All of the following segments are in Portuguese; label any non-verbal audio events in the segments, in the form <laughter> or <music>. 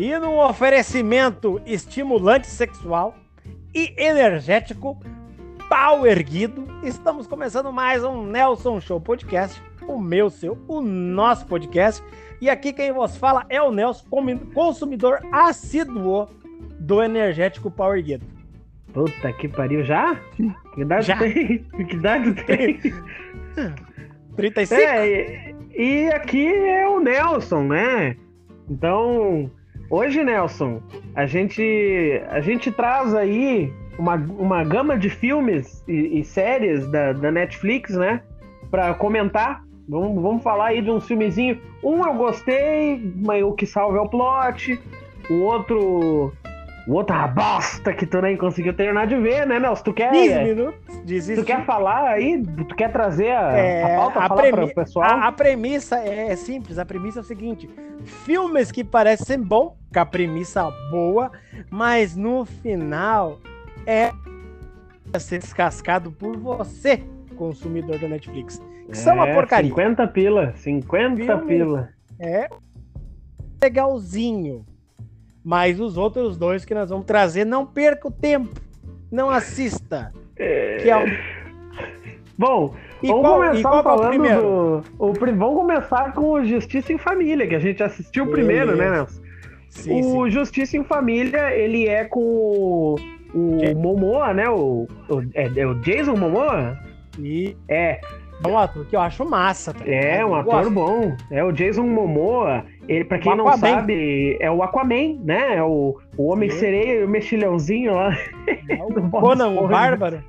E no oferecimento estimulante sexual e energético, pau erguido, estamos começando mais um Nelson Show Podcast, o meu, seu, o nosso podcast. E aqui quem vos fala é o Nelson, consumidor assíduo do energético pau erguido. Puta que pariu, já? Que idade já. tem? <laughs> Que idade tem? <laughs> 35? É, e aqui é o Nelson, né? Então, hoje, Nelson, a gente, a gente traz aí uma, uma gama de filmes e, e séries da, da Netflix, né? Pra comentar. Vamos, vamos falar aí de um filmezinho. Um eu gostei, mas o que salva é o plot. O outro outra bosta que tu nem conseguiu terminar de ver, né, Nelson? Tu quer. 15 minutos. Desistir. Tu quer falar aí? Tu quer trazer a, é, a pauta a premi... para o pessoal? A, a, premissa é, é simples. A premissa é o seguinte: filmes que parecem bom, com a premissa boa, mas no final é ser descascado por você, consumidor da Netflix. Que é, são uma porcaria. 50 pila. 50 Filme pila. É legalzinho mas os outros dois que nós vamos trazer, não perca o tempo. Não assista. É... Que é o... Bom, e vamos qual, começar é falando é do. O, vamos começar com o Justiça em Família, que a gente assistiu Beleza. primeiro, né, Nelson? Sim, o sim. Justiça em Família, ele é com o, o Momoa, né? O, o, é, é o Jason Momoa? E... É. É um ator que eu acho massa. Tá é, um ator bom. É o Jason Momoa. Ele, pra quem não sabe, é o Aquaman, né? É o, o Homem Sereia e o Mexilhãozinho lá. É o <laughs> Conan, o Bárbaro.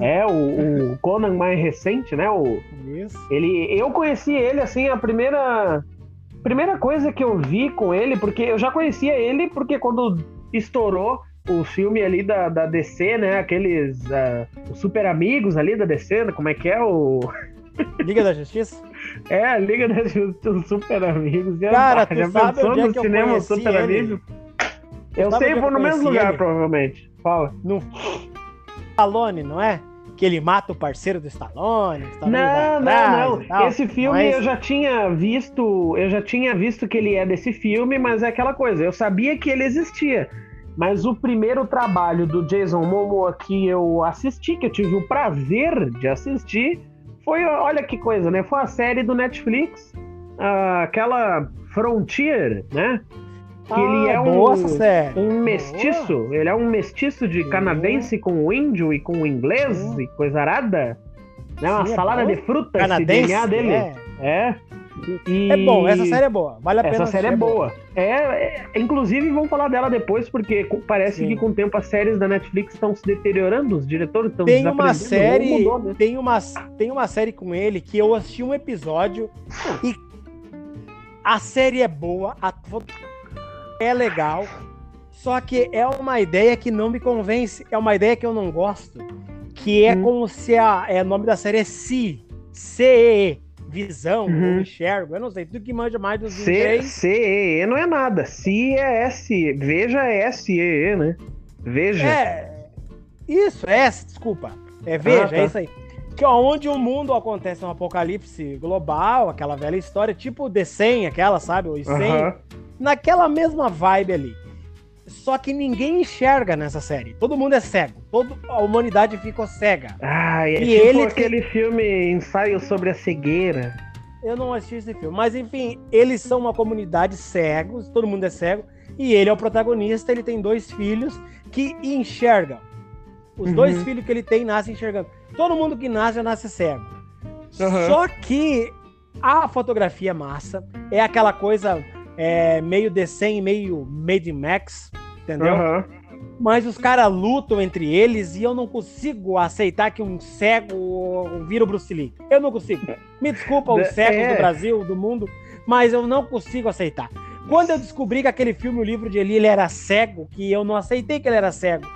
É, o, o, Conan mais recente, né? O, Isso. Ele, eu conheci ele, assim, a primeira... Primeira coisa que eu vi com ele, porque eu já conhecia ele, porque quando estourou o filme ali da, da DC, né? Aqueles uh, os super amigos ali da DC, né? como é que é o Liga da Justiça? <laughs> É, Liga da Justiça, Super Amigos. Cara, tu já sabe no é cinema Super ele? Amigos? Eu sei, vou no mesmo lugar, ele? provavelmente. Fala. No Stallone, não é? Que ele mata o parceiro do Stallone. Stallone não, não, não. Esse filme mas... eu já tinha visto. Eu já tinha visto que ele é desse filme, mas é aquela coisa. Eu sabia que ele existia. Mas o primeiro trabalho do Jason Momoa que eu assisti, que eu tive o prazer de assistir, foi, olha que coisa, né? Foi a série do Netflix, aquela Frontier, né? Que ah, ele é um, um mestiço, boa. ele é um mestiço de canadense com índio e com inglês e coisa arada. Né? Uma Sim, é salada é de frutas, canadense, DNA dele. É. é. E... É bom, essa série é boa. Vale a pena. Essa série é boa. É, é, inclusive, vamos falar dela depois, porque parece Sim. que com o tempo as séries da Netflix estão se deteriorando, os diretores estão Tem uma série, mudou, né? tem uma tem uma série com ele que eu assisti um episódio e a série é boa, a é legal, só que é uma ideia que não me convence, é uma ideia que eu não gosto, que é hum. como se a é, o nome da série é Si, C E E visão, uhum. enxergo, eu não sei, tudo que manja mais dos C, C, E, E não é nada. Se é S, veja é S, E, E, né? Veja. É, isso, é S, desculpa. É veja, ah, tá. é isso aí. Que onde o mundo acontece um apocalipse global, aquela velha história, tipo The 100, aquela, sabe? Os 100, uhum. naquela mesma vibe ali. Só que ninguém enxerga nessa série. Todo mundo é cego. Toda a humanidade ficou cega. Ah, é e tipo ele aquele tem... filme Ensaio sobre a Cegueira. Eu não assisti esse filme. Mas enfim, eles são uma comunidade cegos, todo mundo é cego. E ele é o protagonista, ele tem dois filhos que enxergam. Os uhum. dois filhos que ele tem nascem enxergando. Todo mundo que nasce já nasce cego. Uhum. Só que a fotografia é massa é aquela coisa é, meio The meio Made Max, entendeu? Uhum. Mas os caras lutam entre eles e eu não consigo aceitar que um cego vira o Bruce Lee. Eu não consigo. Me desculpa os cegos é. do Brasil, do mundo, mas eu não consigo aceitar. Quando eu descobri que aquele filme, o livro de Eli, ele era cego, que eu não aceitei que ele era cego,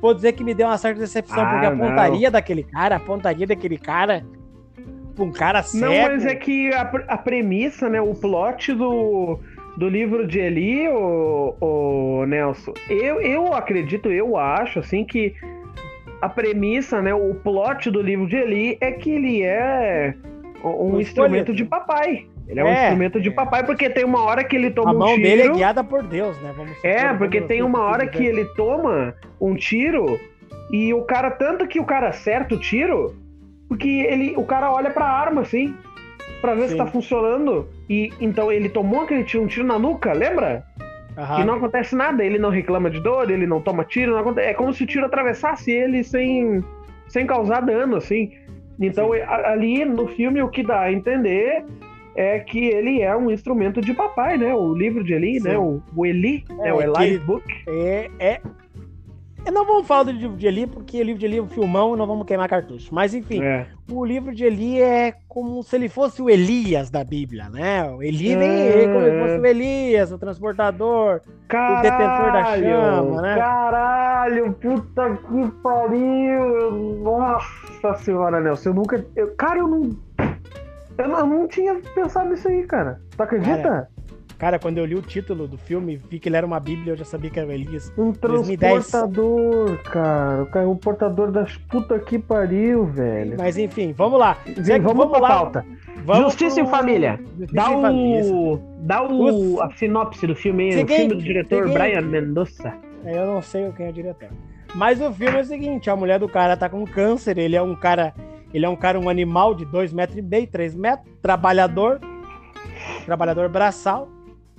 vou dizer que me deu uma certa decepção, ah, porque a não. pontaria daquele cara, a pontaria daquele cara, um cara cego... Não, mas é que a, a premissa, né, o plot do do livro de Eli, o, o Nelson, eu, eu acredito, eu acho, assim, que a premissa, né, o plot do livro de Eli é que ele é um, instrumento de papai. Ele é, um é, instrumento de é. papai, porque tem uma hora que ele toma um tiro. A mão dele é guiada por Deus, né? Vamos é, porque tem uma hora que ele toma um tiro e o cara, tanto que o cara acerta o tiro, porque ele, o cara olha pra arma assim, pra ver Sim. se tá funcionando. E então ele tomou aquele tiro, um tiro na nuca, lembra? Uhum. E não acontece nada, ele não reclama de dor, ele não toma tiro, não acontece, é como se o tiro atravessasse ele sem, sem causar dano, assim. Então, Sim. ali no filme, o que dá a entender é que ele é um instrumento de papai, né? O livro de Eli, Sim. né? O, o Eli, é, né? o Eli Book. É, é não vamos falar do livro de Eli, porque o livro de Eli é um filmão e não vamos queimar cartucho. Mas enfim, é. o livro de Eli é como se ele fosse o Elias da Bíblia, né? O Eli é. vem como se fosse o Elias, o transportador, caralho, o detentor da chama, né? Caralho, puta que pariu! Nossa senhora, Nelson, eu nunca. Eu, cara, eu não. Eu não, eu não tinha pensado nisso aí, cara. Tu acredita? Cara, Cara, quando eu li o título do filme, vi que ele era uma bíblia, eu já sabia que era o Elias. Um transportador, cara. O um portador das puta que pariu, velho. Mas enfim, vamos lá. Sim, vamos, vamos pra pauta. Vamos Justiça pro... em Família. Justiça dá o... Família. Dá o... a sinopse do filme, seguinte, o filme do diretor seguinte. Brian Mendoza. É, eu não sei quem é o diretor. Mas o filme é o seguinte, a mulher do cara tá com câncer, ele é um cara... Ele é um cara, um animal de 2 metros e meio, 3 metros, trabalhador, trabalhador braçal,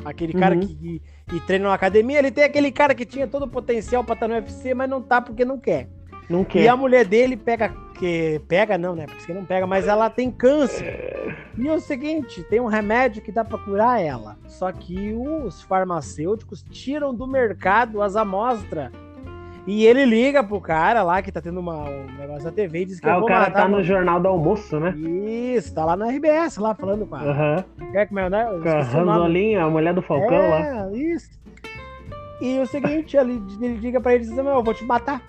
Aquele cara uhum. que, que, treina na academia, ele tem aquele cara que tinha todo o potencial para estar no UFC, mas não tá porque não quer. Não quer. E a mulher dele pega, que pega não, né? Porque não pega, mas ela tem câncer. É... E é o seguinte, tem um remédio que dá para curar ela. Só que os farmacêuticos tiram do mercado as amostras e ele liga pro cara lá que tá tendo uma, um negócio da TV e diz que. Ah, o cara tá no Jornal do Almoço, né? Isso, tá lá na RBS, lá falando com a. Uhum. Quer como é, né? Com a Ranzolinha, a mulher do Falcão é, lá. isso. E o seguinte, ele, ele liga pra ele e diz: Meu, eu vou te matar.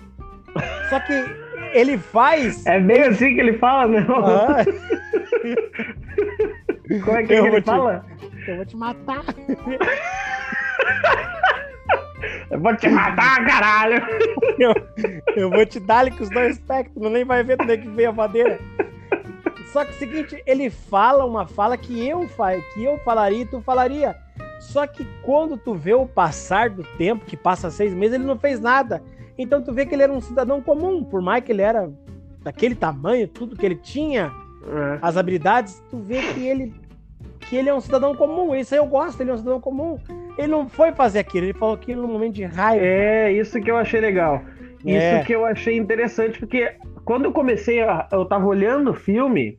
Só que ele faz. É bem assim que ele fala, né? Ah. <laughs> Como é que, eu que ele fala? Eu vou te matar. <laughs> Eu vou te matar, caralho! Eu, eu vou te dar com os dois espectros, nem vai ver onde é que veio a madeira. Só que é o seguinte, ele fala uma fala que eu, que eu falaria e tu falaria. Só que quando tu vê o passar do tempo, que passa seis meses, ele não fez nada. Então tu vê que ele era um cidadão comum, por mais que ele era daquele tamanho, tudo que ele tinha, é. as habilidades, tu vê que ele que ele é um cidadão comum. Isso aí eu gosto, ele é um cidadão comum. Ele não foi fazer aquilo, ele falou aquilo no momento de raiva. É, isso que eu achei legal. Isso é. que eu achei interessante, porque quando eu comecei a. Eu tava olhando o filme,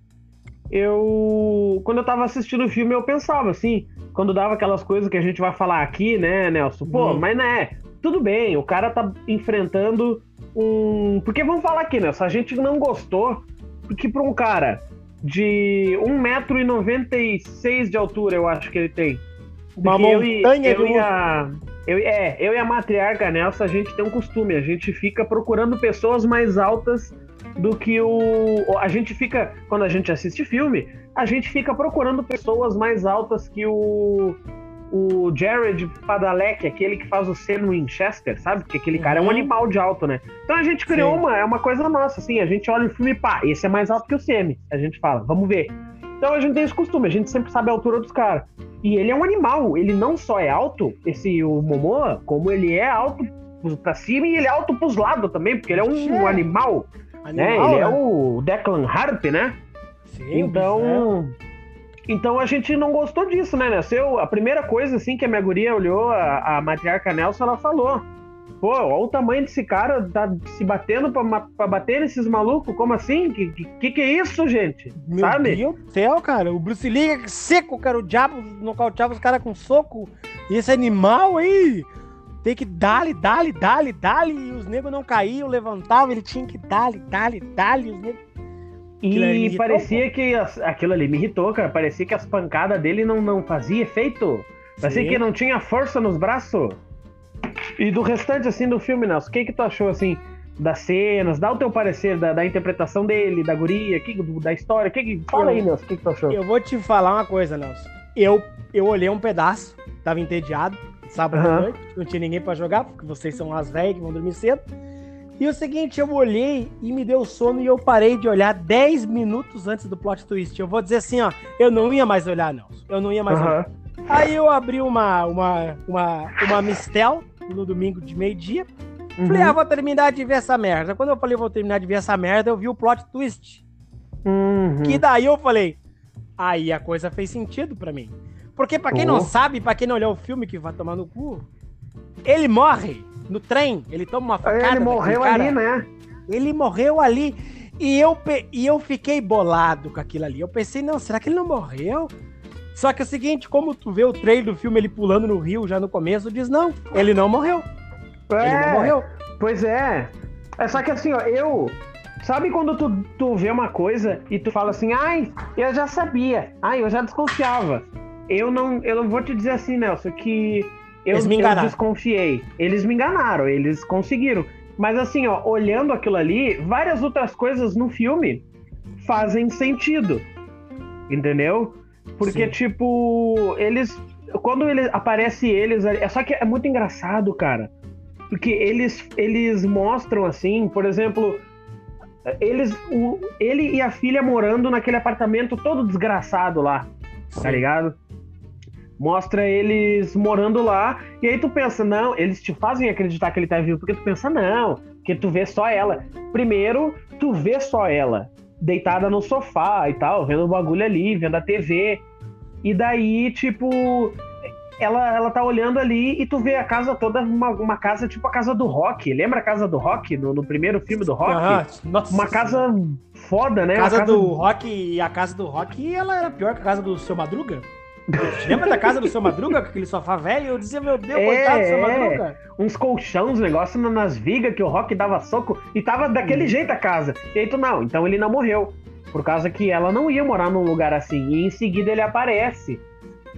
eu. Quando eu tava assistindo o filme, eu pensava assim, quando dava aquelas coisas que a gente vai falar aqui, né, Nelson? Pô, hum. mas né, tudo bem, o cara tá enfrentando um. Porque vamos falar aqui, Nelson, a gente não gostou, porque pra um cara de 1,96m de altura, eu acho que ele tem. Uma montanha eu, eu, eu a, eu, é, eu e a matriarca Nelson, a gente tem um costume, a gente fica procurando pessoas mais altas do que o. A gente fica, quando a gente assiste filme, a gente fica procurando pessoas mais altas que o. O Jared Padalecki, aquele que faz o C no Winchester, sabe? Porque aquele cara é um uhum. animal de alto, né? Então a gente criou Sim. uma, é uma coisa nossa, assim, a gente olha o filme e pá, esse é mais alto que o Semi. A gente fala, vamos ver. Então a gente tem esse costume, a gente sempre sabe a altura dos caras. E ele é um animal, ele não só é alto, esse o Momoa, como ele é alto pra cima e ele é alto pros lados também, porque ele é um, animal, animal, né? Ele é né? é o Declan Harp, né? Sim, então, então a gente não gostou disso, né? Nasceu a primeira coisa assim que a minha guria olhou a, a matriarca Nelson, ela falou: Pô, olha o tamanho desse cara, tá se batendo pra, pra bater nesses malucos, como assim? Que, que que é isso, gente? Meu Sabe? Deus do céu, cara. O Bruce Lee é seco, cara. O diabo nocauteava os caras com soco. E esse animal aí tem que dar-lhe, dar-lhe, dar-lhe, dar-lhe. E os negros não caíam, levantavam. Ele tinha que dar-lhe, dar-lhe, dar-lhe. Os negros... E parecia que as, aquilo ali me irritou, cara. Parecia que as pancadas dele não, não fazia efeito. Parecia Sim. que não tinha força nos braços. E do restante, assim, do filme, Nelson, o que que tu achou, assim, das cenas? Dá o teu parecer da, da interpretação dele, da guria, que, da história. Que, que, fala aí, Nelson, o que que tu achou? Eu vou te falar uma coisa, Nelson. Eu, eu olhei um pedaço, tava entediado, sábado uhum. à noite, não tinha ninguém para jogar, porque vocês são as velhas que vão dormir cedo. E o seguinte, eu olhei e me deu sono e eu parei de olhar 10 minutos antes do plot twist. Eu vou dizer assim, ó, eu não ia mais olhar, não. Eu não ia mais uhum. olhar. Aí eu abri uma, uma, uma, uma Mistel no domingo de meio-dia. Uhum. Falei, ah, vou terminar de ver essa merda. Quando eu falei, vou terminar de ver essa merda, eu vi o plot twist. Uhum. Que daí eu falei, aí a coisa fez sentido para mim. Porque para quem oh. não sabe, para quem não olhou o filme que vai tomar no cu, ele morre no trem, ele toma uma facada. Ele morreu ali, né? Ele morreu ali. E eu, e eu fiquei bolado com aquilo ali. Eu pensei, não, será que ele não morreu? Só que é o seguinte, como tu vê o trailer do filme ele pulando no rio já no começo, diz, não, ele não morreu. É, ele não morreu. Pois é. É só que assim, ó, eu. Sabe quando tu, tu vê uma coisa e tu fala assim, ai, eu já sabia, ai, eu já desconfiava. Eu não, eu não vou te dizer assim, Nelson, que eu, eles me enganaram. eu desconfiei. Eles me enganaram, eles conseguiram. Mas assim, ó, olhando aquilo ali, várias outras coisas no filme fazem sentido. Entendeu? Porque, Sim. tipo, eles. Quando ele, aparece eles. É só que é muito engraçado, cara. Porque eles, eles mostram assim, por exemplo, eles, o, ele e a filha morando naquele apartamento todo desgraçado lá. Tá Sim. Tá ligado? Mostra eles morando lá, e aí tu pensa, não, eles te fazem acreditar que ele tá vivo, porque tu pensa, não, que tu vê só ela. Primeiro, tu vê só ela, deitada no sofá e tal, vendo o bagulho ali, vendo a TV. E daí, tipo, ela, ela tá olhando ali e tu vê a casa toda, uma, uma casa tipo a casa do rock. Lembra a casa do rock no, no primeiro filme do rock? Ah. Uma casa foda, né? A casa, casa do rock e a casa do rock, ela era pior que a casa do seu Madruga? <laughs> Lembra da casa do seu Madruga, com aquele sofá velho? Eu dizia, meu Deus, é, coitado do seu é. Madruga. Uns colchões, uns negócios nas vigas que o Rock dava soco e tava daquele hum. jeito a casa. E aí tu, não, então ele não morreu. Por causa que ela não ia morar num lugar assim. E em seguida ele aparece.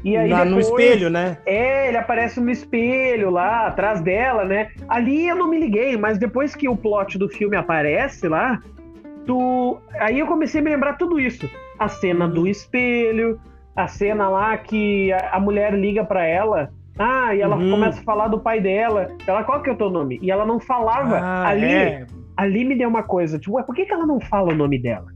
E aí depois, no espelho, né? É, ele aparece no espelho lá, atrás dela, né? Ali eu não me liguei, mas depois que o plot do filme aparece lá, tu. Aí eu comecei a me lembrar tudo isso. A cena do espelho, a cena lá que a, a mulher liga para ela. Ah, e ela uhum. começa a falar do pai dela. Ela, qual que é o teu nome? E ela não falava. Ah, ali, é. ali me deu uma coisa, tipo, por que, que ela não fala o nome dela?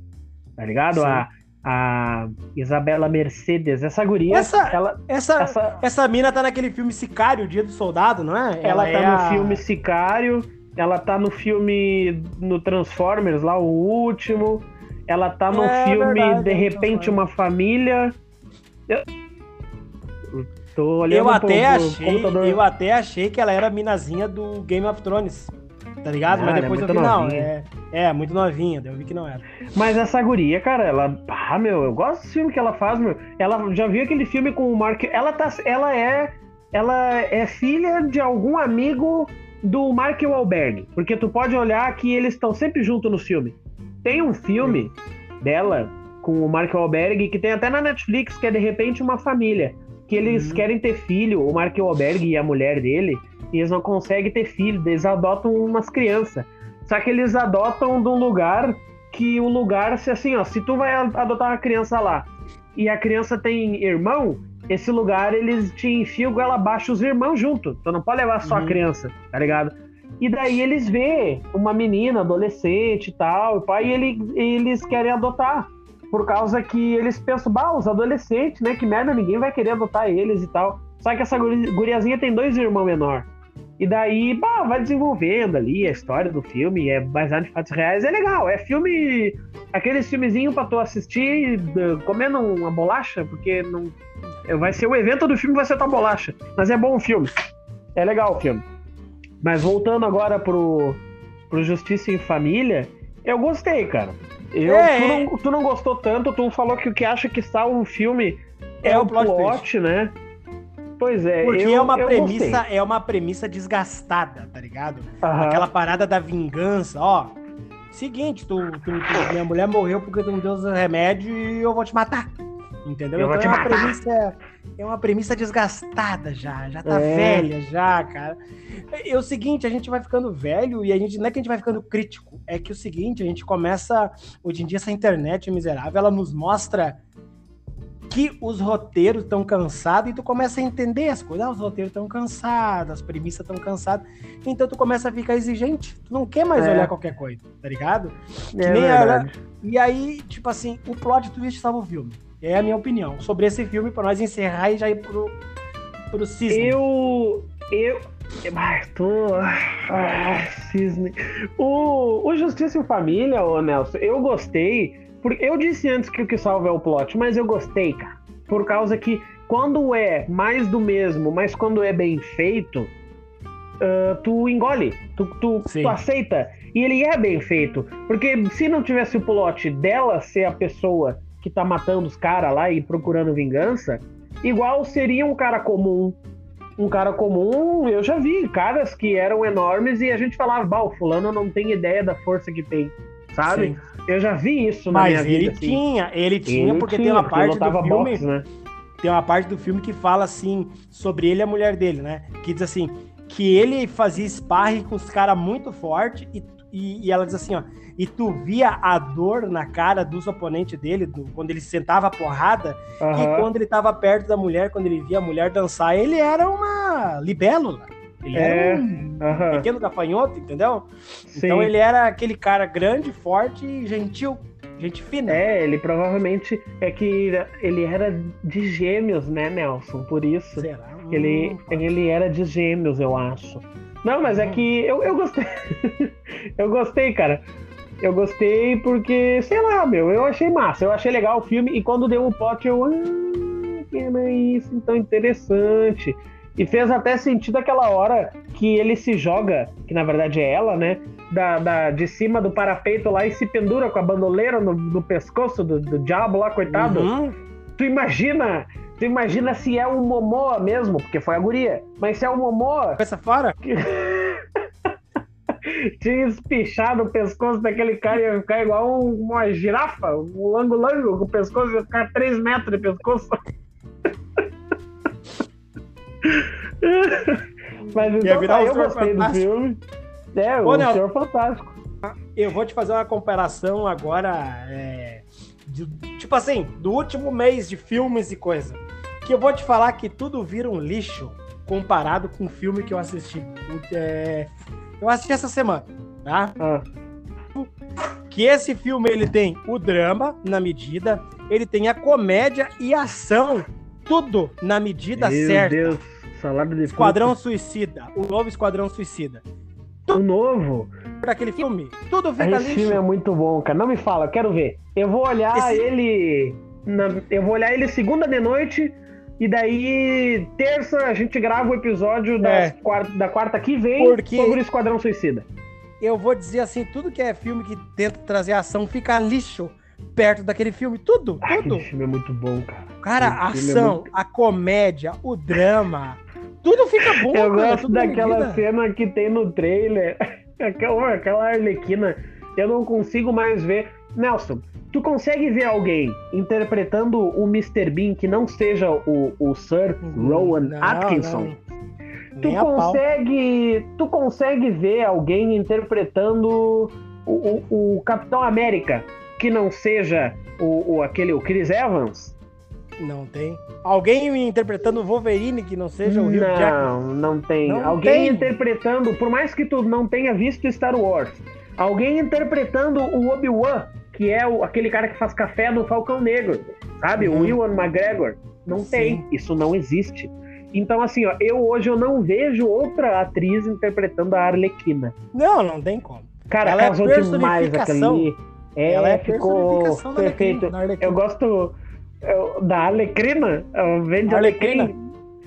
Tá ligado? A, a Isabela Mercedes, essa guria. Essa, ela, essa, essa, essa mina tá naquele filme Sicário, Dia do Soldado, não é? Ela, ela tá é no a... filme Sicário, ela tá no filme no Transformers lá, o último. Ela tá no é, filme verdade, De Repente Uma Família. Eu, tô olhando eu até achei, Eu até achei que ela era a minazinha do Game of Thrones. Tá ligado? Ah, Mas depois é eu vi, novinha. não, é, é, muito novinha, eu vi que não era. Mas essa guria, cara, ela. Ah, meu, eu gosto desse filme que ela faz, meu. Ela já viu aquele filme com o Mark. Ela tá. Ela é. Ela é filha de algum amigo do Mark Wahlberg. Porque tu pode olhar que eles estão sempre juntos no filme. Tem um filme dela com o Mark Wahlberg, que tem até na Netflix, que é de repente uma família. Que eles uhum. querem ter filho, o Mark Wahlberg e a mulher dele, e eles não conseguem ter filho, eles adotam umas crianças. Só que eles adotam de um lugar que o lugar, se assim, ó, se tu vai adotar uma criança lá e a criança tem irmão, esse lugar eles te enfiam ela abaixo os irmãos junto. Tu não pode levar só uhum. a criança, tá ligado? E daí eles vê uma menina, adolescente e tal, e pai, e ele, eles querem adotar por causa que eles pensam, bah, os adolescentes, né? Que merda, ninguém vai querer adotar eles e tal. Só que essa guriazinha tem dois irmãos menor. E daí, bah, vai desenvolvendo ali a história do filme, é baseado em fatos reais, é legal. É filme. Aqueles filmezinho pra tu assistir comendo uma bolacha, porque não. Vai ser o evento do filme, vai ser tua bolacha. Mas é bom o filme. É legal o filme. Mas voltando agora pro, pro Justiça em Família, eu gostei, cara. Eu, é, tu, não, tu, não, gostou tanto, tu falou que o que acha que salva o filme é, é o plot, plot né? Pois é. Porque eu, é uma premissa, gostei. é uma premissa desgastada, tá ligado? Aquela parada da vingança, ó. Seguinte, tu, tu, tu, minha mulher morreu porque tu não deu os remédios e eu vou te matar. Entendeu? Eu então é uma premissa, é uma premissa desgastada já, já tá é. velha já, cara. É o seguinte, a gente vai ficando velho e a gente não é que a gente vai ficando crítico, é que o seguinte, a gente começa hoje em dia essa internet miserável, ela nos mostra que os roteiros estão cansados e tu começa a entender as coisas. Ah, os roteiros estão cansados, as premissas estão cansadas. Então tu começa a ficar exigente. Tu não quer mais é. olhar qualquer coisa, tá ligado? É, nem era... E aí, tipo assim, o plot twist salva o filme. É a minha opinião sobre esse filme, para nós encerrar e já ir pro, pro cisne. Eu. Eu. Ah, tô. Ah, cisne. O, o Justiça em Família, ô Nelson, eu gostei porque eu disse antes que o que salva é o plot, mas eu gostei, cara. Por causa que quando é mais do mesmo, mas quando é bem feito, uh, tu engole, tu, tu, tu, aceita. E ele é bem feito. Porque se não tivesse o plot dela ser a pessoa que tá matando os caras lá e procurando vingança, igual seria um cara comum. Um cara comum, eu já vi caras que eram enormes e a gente falava, bah, o fulano não tem ideia da força que tem, sabe? Sim. Eu já vi isso na Mas minha ele vida, tinha, assim. ele tinha, ele porque tinha, tem uma parte do filme. Boxe, né? Tem uma parte do filme que fala assim sobre ele e a mulher dele, né? Que diz assim: que ele fazia sparring com os caras muito forte e, e, e, ela diz assim, ó. E tu via a dor na cara dos oponentes dele, do, quando ele sentava a porrada, uhum. e quando ele tava perto da mulher, quando ele via a mulher dançar, ele era uma libélula. Ele é, era um uhum. pequeno gafanhoto, entendeu? Sim. Então ele era aquele cara grande, forte e gentil. Gente fina. É, ele provavelmente é que ele era de gêmeos, né, Nelson? Por isso. Será? Ele, hum, ele era de gêmeos, eu acho. Não, mas é hum. que eu, eu gostei. <laughs> eu gostei, cara. Eu gostei porque, sei lá, meu, eu achei massa. Eu achei legal o filme e quando deu o pote eu. Ah, que é isso, então interessante. E fez até sentido aquela hora que ele se joga, que na verdade é ela, né? Da, da de cima do parapeito lá e se pendura com a bandoleira no, no pescoço do, do diabo lá, coitado. Uhum. Tu imagina Tu imagina se é um Momoa mesmo, porque foi a guria. Mas se é um Momoa. Essa fora? Que... <laughs> Tinha espichado o pescoço daquele cara ia ficar igual uma girafa, um lango-lango, com o pescoço ia ficar 3 metros de pescoço. <laughs> Mas então tá, eu gostei fantástico. do filme. É, Ô, o Nelson, Senhor Fantástico. Eu vou te fazer uma comparação agora, é, de, tipo assim, do último mês de filmes e coisa. Que eu vou te falar que tudo vira um lixo comparado com o filme que eu assisti. É, eu assisti essa semana, tá? Ah. Que esse filme ele tem o drama na medida, ele tem a comédia e a ação, tudo na medida Meu certa. Deus Salada de Esquadrão puta. Suicida. O novo Esquadrão Suicida. O novo? Daquele filme. Tudo fica Esse lixo. filme é muito bom, cara. Não me fala, eu quero ver. Eu vou olhar Esse... ele. Na... Eu vou olhar ele segunda de noite. E daí, terça, a gente grava o episódio é. quarta, da quarta que vem Porque... sobre o Esquadrão Suicida. Eu vou dizer assim: tudo que é filme que tenta trazer ação fica lixo perto daquele filme. Tudo, tudo. Aquele filme é muito bom, cara. Cara, a é ação, é muito... a comédia, o drama, tudo fica bom, Eu cara, gosto daquela cena que tem no trailer. <laughs> Aquela, aquela Arlequina. Eu não consigo mais ver. Nelson, tu consegue ver alguém interpretando o Mr. Bean que não seja o, o Sir uhum. Rowan não, Atkinson? Não. Tu consegue, tu consegue ver alguém interpretando o, o, o, Capitão América que não seja o, o aquele o Chris Evans? Não tem. Alguém interpretando o Wolverine que não seja o Hugh não, Jackman? Não, não tem. Alguém tem. interpretando, por mais que tu não tenha visto Star Wars, alguém interpretando o Obi-Wan, que é o, aquele cara que faz café no Falcão Negro, sabe? Uhum. O Ewan McGregor. Não Sim. tem. Isso não existe. Então, assim, ó, eu hoje eu não vejo outra atriz interpretando a Arlequina. Não, não tem como. Cara, ela é casou é demais aquele. É, ela é ficou perfeito. Eu gosto da Alecrina, vende Alecrina.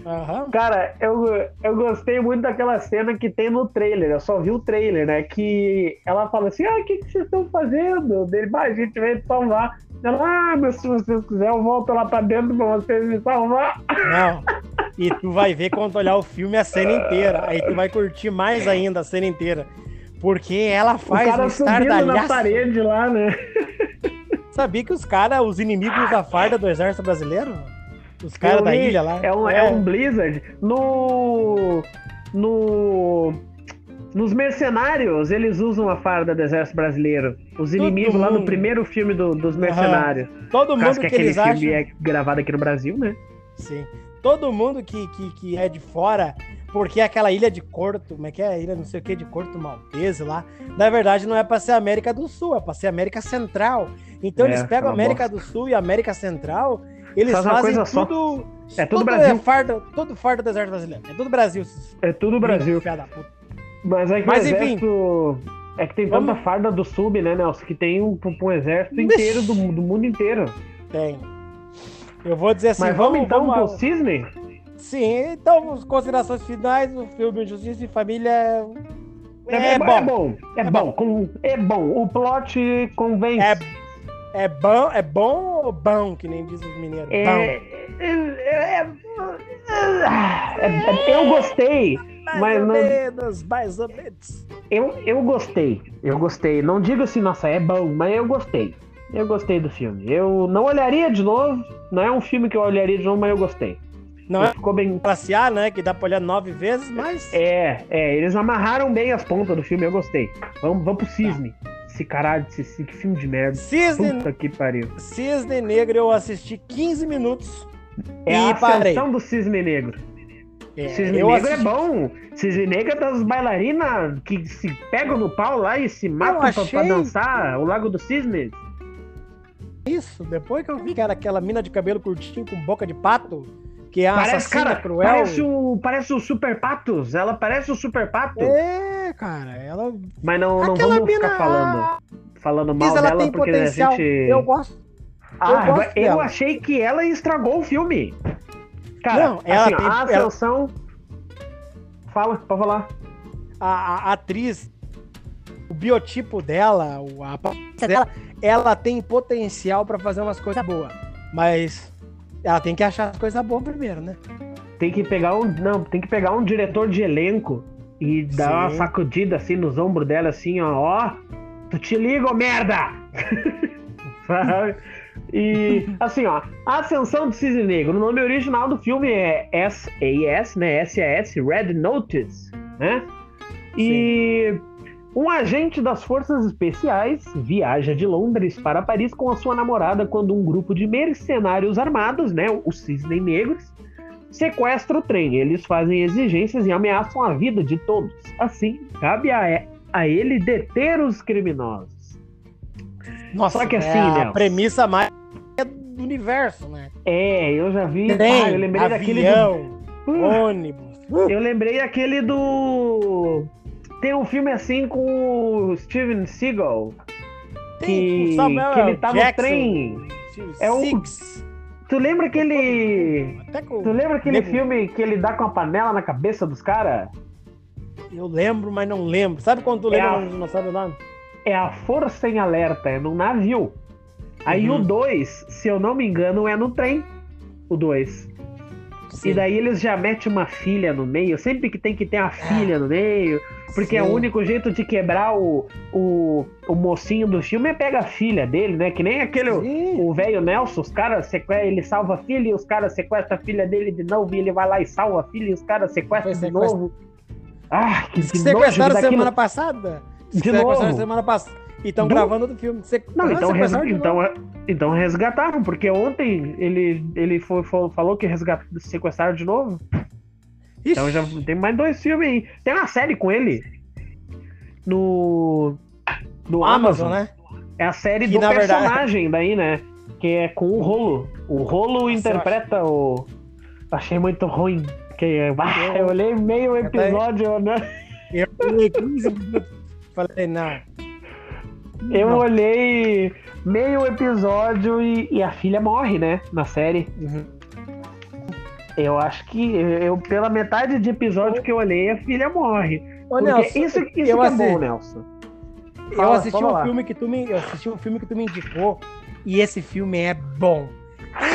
Uhum. Cara, eu, eu gostei muito daquela cena que tem no trailer. Eu só vi o trailer, né? Que ela fala assim: Ah, o que, que vocês estão fazendo? Dele, ah, a gente veio salvar. Ela, ah, mas se vocês quiserem, eu volto lá pra dentro pra vocês me salvar. Não. <laughs> E tu vai ver quando olhar o filme a cena inteira. Aí tu vai curtir mais ainda a cena inteira. Porque ela faz o cara um estardalhaço. na parede lá, né? Sabia que os caras, os inimigos da farda do exército brasileiro? Os caras da ilha lá. É um, é. é um Blizzard. No. No. Nos Mercenários, eles usam a farda do Exército Brasileiro. Os Todo inimigos mundo. lá no primeiro filme do, dos Mercenários. Uhum. Todo mundo que, que aquele filme acham... é gravado aqui no Brasil, né? Sim. Todo mundo que, que, que é de fora, porque aquela ilha de Corto, como é que é? A ilha não sei o que de Corto Maltese lá, na verdade não é para ser América do Sul, é para ser América Central. Então é, eles pegam América bosta. do Sul e América Central, eles Faz fazem tudo. Só. É tudo, tudo Brasil. É fardo, tudo fardo do exército brasileiro. É tudo Brasil. É tudo Brasil. Mas é que Mas, enfim, exército... É que tem tanta vamos... farda do sub, né, Nelson? Que tem um, um exército inteiro do, do mundo inteiro. Tem. Eu vou dizer assim. Mas vamos, vamos então vamos... pro Cisne? Sim, então, considerações finais, o filme Justiça e Família é, é, é, bom. é bom. É, é bom. bom. É bom. O plot convence. É, é bom, é bom ou bom, que nem diz os mineiros? É, é, é, é, eu gostei. Mais mas ou não... menos, mais ou menos. Eu, eu gostei, eu gostei. Não digo assim, nossa, é bom, mas eu gostei. Eu gostei do filme. Eu não olharia de novo. Não é um filme que eu olharia de novo, mas eu gostei. Não é ficou bem classe A, né? Que dá pra olhar nove vezes, mas. É, é, eles amarraram bem as pontas do filme, eu gostei. Vamos, vamos pro Cisne. Tá. Esse caralho, esse, que filme de merda. Cisne. Puta que pariu. Cisne Negro eu assisti 15 minutos. É e a parei. do Cisne Negro. É, Cisne Negro é assisti... é bom. Cisne Negro é das bailarinas que se pegam no pau lá e se matam achei... pra, pra dançar o Lago dos Cisnes. Isso, depois que eu vi que era aquela mina de cabelo curtinho com boca de pato, que é a parece, assassina cara, cruel. Parece o, parece o Super Patos, ela parece o Super Pato. É, cara, ela... Mas não, não vamos mina... ficar falando, falando mal dela, porque potencial. a gente... Eu gosto. Ah, eu, gosto eu dela. achei que ela estragou o filme. Cara, não, ela assim, tem, a Ascensão... Ela... Fala, pode falar. A, a, atriz, o biotipo dela, a dela, ela tem potencial para fazer umas coisas boas. Mas ela tem que achar as coisas boas primeiro, né? Tem que pegar um. Não, tem que pegar um diretor de elenco e dar Sim. uma sacudida assim nos ombros dela, assim, ó. Ó, tu te liga, ô merda! <laughs> Sabe? E assim, ó, a Ascensão do Cisne Negro, o nome original do filme é SAS, né? SAS, Red Notice, né? E Sim. Um agente das forças especiais viaja de Londres para Paris com a sua namorada quando um grupo de mercenários armados, né, os Cisne Negros, sequestra o trem. Eles fazem exigências e ameaçam a vida de todos. Assim, cabe a, a ele deter os criminosos. Nossa, Só que assim, é a premissa mais do universo, né? É, eu já vi. Trem, ah, eu lembrei avião, daquele do... ônibus. Eu lembrei aquele do tem um filme assim com o Steven Seagal. Tem, que, que ele tá Jackson, no trem. É um. Tu lembra aquele. Tu lembra aquele lembro. filme que ele dá com a panela na cabeça dos caras? Eu lembro, mas não lembro. Sabe quando tu é lembra, a... não sabe o nome? É a Força em Alerta, é num navio. Aí uhum. o 2, se eu não me engano, é no trem. O 2. E daí eles já metem uma filha no meio. Sempre que tem que ter a filha é. no meio. Porque Sim. é o único jeito de quebrar o, o, o mocinho do filme é pegar a filha dele, né? Que nem aquele Sim. o velho Nelson, os caras ele salva a filha e os caras sequestram a filha dele de novo e ele vai lá e salva a filha e os caras sequestram de novo. Ah, que, que Sequestraram semana passada? De novo. semana passada. E estão do... gravando do filme. Não, então, res... então, então resgataram, porque ontem ele, ele foi, foi, falou que resgat... sequestraram de novo. Então já tem mais dois filmes aí. Tem uma série com ele no, no Amazon, Amazon né? É a série que, do personagem verdade... daí, né? Que é com o Rolo. O Rolo interpreta o. Achei muito ruim. Porque ah, <laughs> eu olhei meio episódio, né? Eu olhei 15 minutos. Falei, não. Eu não. olhei meio episódio e, e, a filha morre, né? Na série. Uhum. Eu acho que eu, pela metade de episódio que eu olhei, a filha morre. Ô, Nelson, isso, isso que é bom, Nelson. Fala, eu assisti um filme que tu me, eu assisti um filme que tu me indicou e esse filme é bom.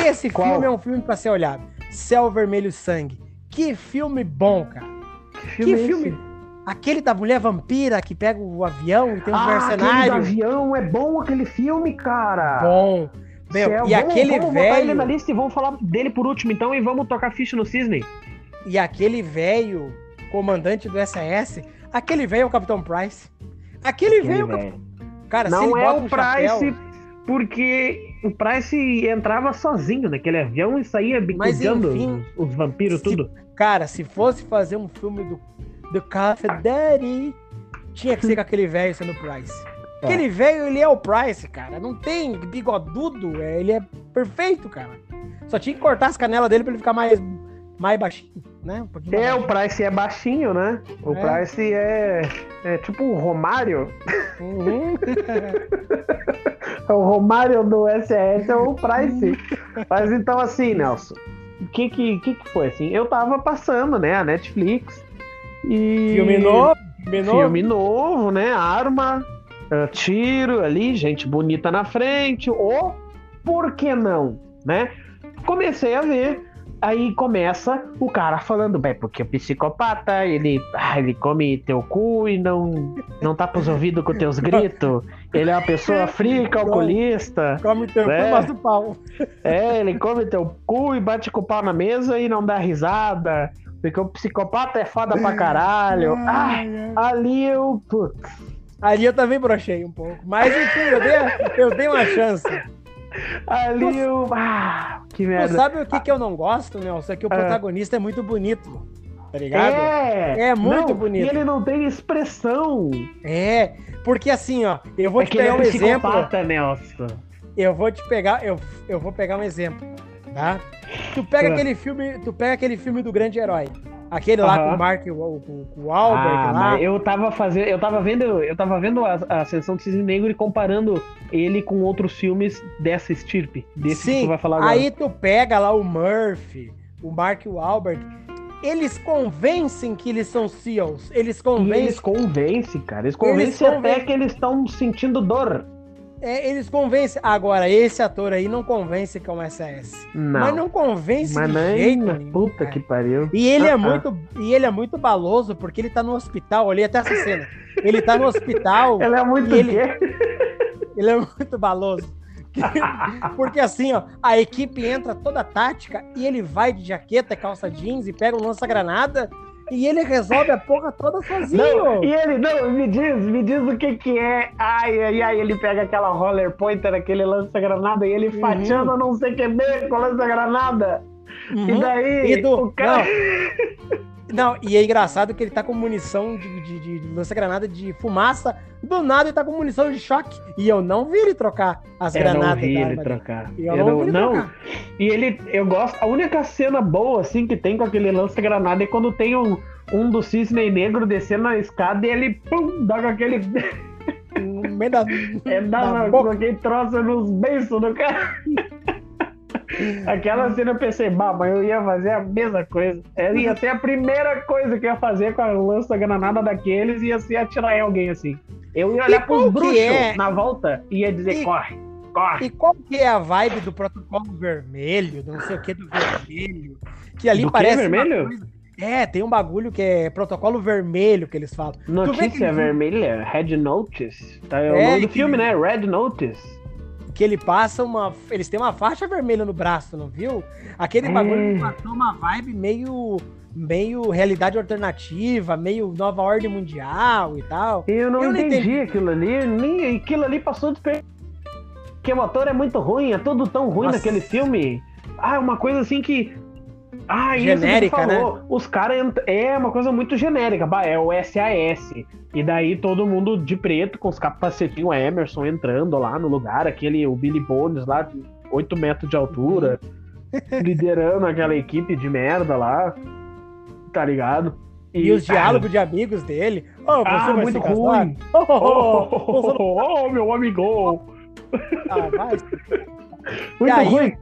Esse Qual? filme é um filme para ser olhado. Céu Vermelho Sangue. Que filme bom, cara. Que filme? Que é filme... Aquele da mulher vampira que pega o avião e tem um ah, mercenário. Aquele do avião é bom aquele filme, cara. Bom. Meu, Céu, e vamos, aquele vamos velho. ele na lista e vamos falar dele por último, então, e vamos tocar ficha no Cisne. E aquele velho comandante do SAS, Aquele velho é o Capitão Price. Aquele, Aquele velho. Cara, não é o Price, chapéu... porque o Price entrava sozinho naquele avião e saía bicudando os, os, vampiros se, tudo. Cara, se fosse fazer um filme do, do Café Daddy, tinha que ser com aquele velho sendo Price. É. Aquele velho, ele é o Price, cara. Não tem bigodudo, é, ele é perfeito, cara. Só tinha que cortar as canelas dele pra ele ficar mais, mais baixinho, né? Um é, o Price é baixinho, né? O é. Price é, é tipo o Romário. Uhum. <laughs> o Romário do SS é o Price. <laughs> Mas então assim, Nelson, o que que, que que foi assim? Eu tava passando, né, a Netflix e... Filme novo? Filme novo, filme novo né, arma, uh, tiro ali, gente bonita na frente, ou por que não, né? Comecei a ver Aí começa o cara falando, bem, porque o psicopata, ele, ah, ele come teu cu e não, não tá pros ouvidos com teus gritos. Ele é uma pessoa fria, calculista. Come teu né? cu, mas o pau. É, ele come teu cu e bate com o pau na mesa e não dá risada. Porque o psicopata é foda pra caralho. Ah, ali eu. Putz. Ali eu também brochei um pouco. Mas enfim, eu dei, eu dei uma chance. Ali eu. Ah, que merda. Tu sabe o que, que eu não gosto, Nelson? É que o ah. protagonista é muito bonito. Tá ligado? É, é muito não, bonito. E ele não tem expressão. É, porque assim, ó, eu vou é te pegar é um exemplo. Nelson. Eu vou te pegar, eu, eu vou pegar um exemplo, tá? Tu pega ah. aquele filme, tu pega aquele filme do grande herói. Aquele lá com o Mark, o, o, o Albert ah, lá. Eu tava fazendo, eu tava vendo, eu tava vendo a, a sessão de Cisne Negro e comparando ele com outros filmes dessa estirpe, desse Sim, que tu vai falar agora. Aí tu pega lá o Murphy, o Mark e o Albert, eles convencem que eles são SEALs. Eles convencem. E eles convencem, cara. Eles convencem, eles convencem... até que eles estão sentindo dor. É, eles convencem. Agora, esse ator aí não convence que é um SS. Não. Mas não convence Mas de nem... jeito nenhum. Puta cara. que pariu. E ele é muito. E ele é muito baloso porque ele tá no hospital. Olhei até essa cena. Ele tá no hospital. <laughs> ele é muito ele, ele é muito baloso. <laughs> Porque assim, ó, a equipe entra toda tática e ele vai de jaqueta, calça jeans e pega um lança-granada e ele resolve a porra toda sozinho. Não, e ele, não, me diz, me diz o que que é. Ai, ai, ai, ele pega aquela roller pointer, aquele lança-granada, e ele uhum. fatiando não sei o que bem com lança-granada. Uhum. E daí, e do, o cara... Não. <laughs> não. e é engraçado que ele tá com munição de, de, de lança-granada de fumaça, do nada ele tá com munição de choque. E eu não vi ele trocar as eu granadas. Não vi ele trocar. Eu, eu, não, vi ele não. trocar. E ele, eu gosto, a única cena boa, assim, que tem com aquele lança-granada é quando tem um, um do cisne negro descendo a escada e ele, pum, dá com aquele... No meio da... <laughs> É, dá com aquele troço nos beiços do cara. Aquela cena eu pensei, bah, mas eu ia fazer a mesma coisa. Eu ia ser a primeira coisa que eu ia fazer com a lança-granada daqueles ia ser atirar em alguém assim. Eu ia olhar pros bruxos é? na volta e ia dizer, e, corre, corre. E qual que é a vibe do protocolo vermelho, não sei o que do vermelho? Que ali do parece. vermelho? É, tem um bagulho que é protocolo vermelho que eles falam. Notícia vermelha? Red Notice? Tá, é, o nome do filme, né? Red Notice que ele passa uma. Eles têm uma faixa vermelha no braço, não viu? Aquele é. bagulho passou uma vibe meio. meio realidade alternativa, meio nova ordem mundial e tal. Eu não, Eu entendi, entendi, aquilo ali. Nem, aquilo ali passou de. Que o ator é muito ruim, é tudo tão ruim Nossa. naquele filme. Ah, uma coisa assim que ah, genérica, isso que falou. Né? Os caras é uma coisa muito genérica, é o SAS. E daí todo mundo de preto com os capacetinhos Emerson entrando lá no lugar, aquele o Billy Bones lá de 8 metros de altura, <laughs> liderando aquela equipe de merda lá. Tá ligado? E, e os cara, diálogos de amigos dele. Oh, ah, muito ruim. Oh, oh, oh, oh, oh, meu amigo. Ah, vai. <laughs> Muito e aí, ruim.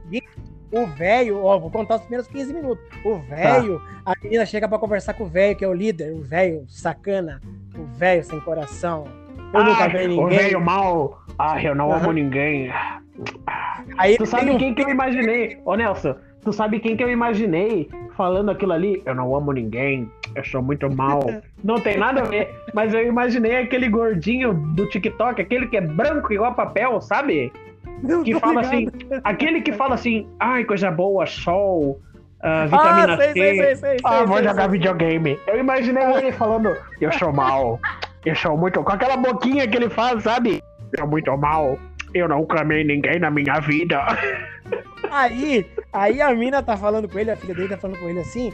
O velho, ó, vou contar os primeiros 15 minutos. O velho, tá. a menina chega para conversar com o velho, que é o líder, o velho sacana, o velho sem coração. Eu ah, nunca vi ninguém. O velho mal. Ah, eu não uhum. amo ninguém. Aí tu sabe um... quem que eu imaginei? Ô Nelson, tu sabe quem que eu imaginei falando aquilo ali? Eu não amo ninguém, eu sou muito mal. <laughs> não tem nada a ver, mas eu imaginei aquele gordinho do TikTok, aquele que é branco igual papel, sabe? Que fala ligado. assim, aquele que fala assim, ai, coisa boa, sol, uh, vitamina ah, sei, C. Sei, sei, ah, vou jogar videogame. Eu imaginei ele falando, eu sou mal. Eu sou muito. Com aquela boquinha que ele faz, sabe? Eu sou muito mal. Eu não clamei ninguém na minha vida. Aí, aí a mina tá falando com ele, a filha dele tá falando com ele assim,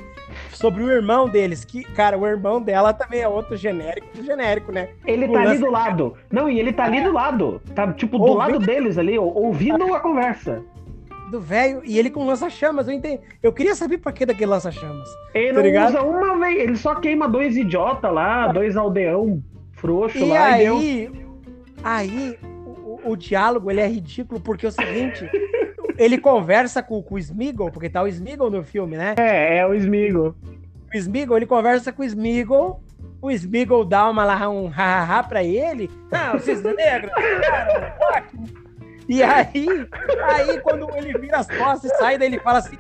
sobre o irmão deles, que, cara, o irmão dela também é outro genérico do genérico, né? Ele tá ali do lado. Não, e ele tá ali do lado. Tá, tipo, do ouvindo... lado deles ali, ouvindo a conversa. Do velho, e ele com lança-chamas, eu entendi. Eu queria saber pra que daquele lança-chamas. Ele tá não ligado? usa uma vez, ele só queima dois idiota lá, dois aldeão frouxo e lá. Aí, e deu... aí, o, diálogo ele é ridículo, porque é o seguinte ele conversa com, com o Smeagol, porque tá o Smeagol no filme, né? É, é o Smeagol. O Smeagol, ele conversa com o Smeagol, o Smeagol dá uma lá, um ha-ha-ha pra ele. Ah, o cisne negro, cara, E aí, aí quando ele vira as costas e sai, daí ele fala assim,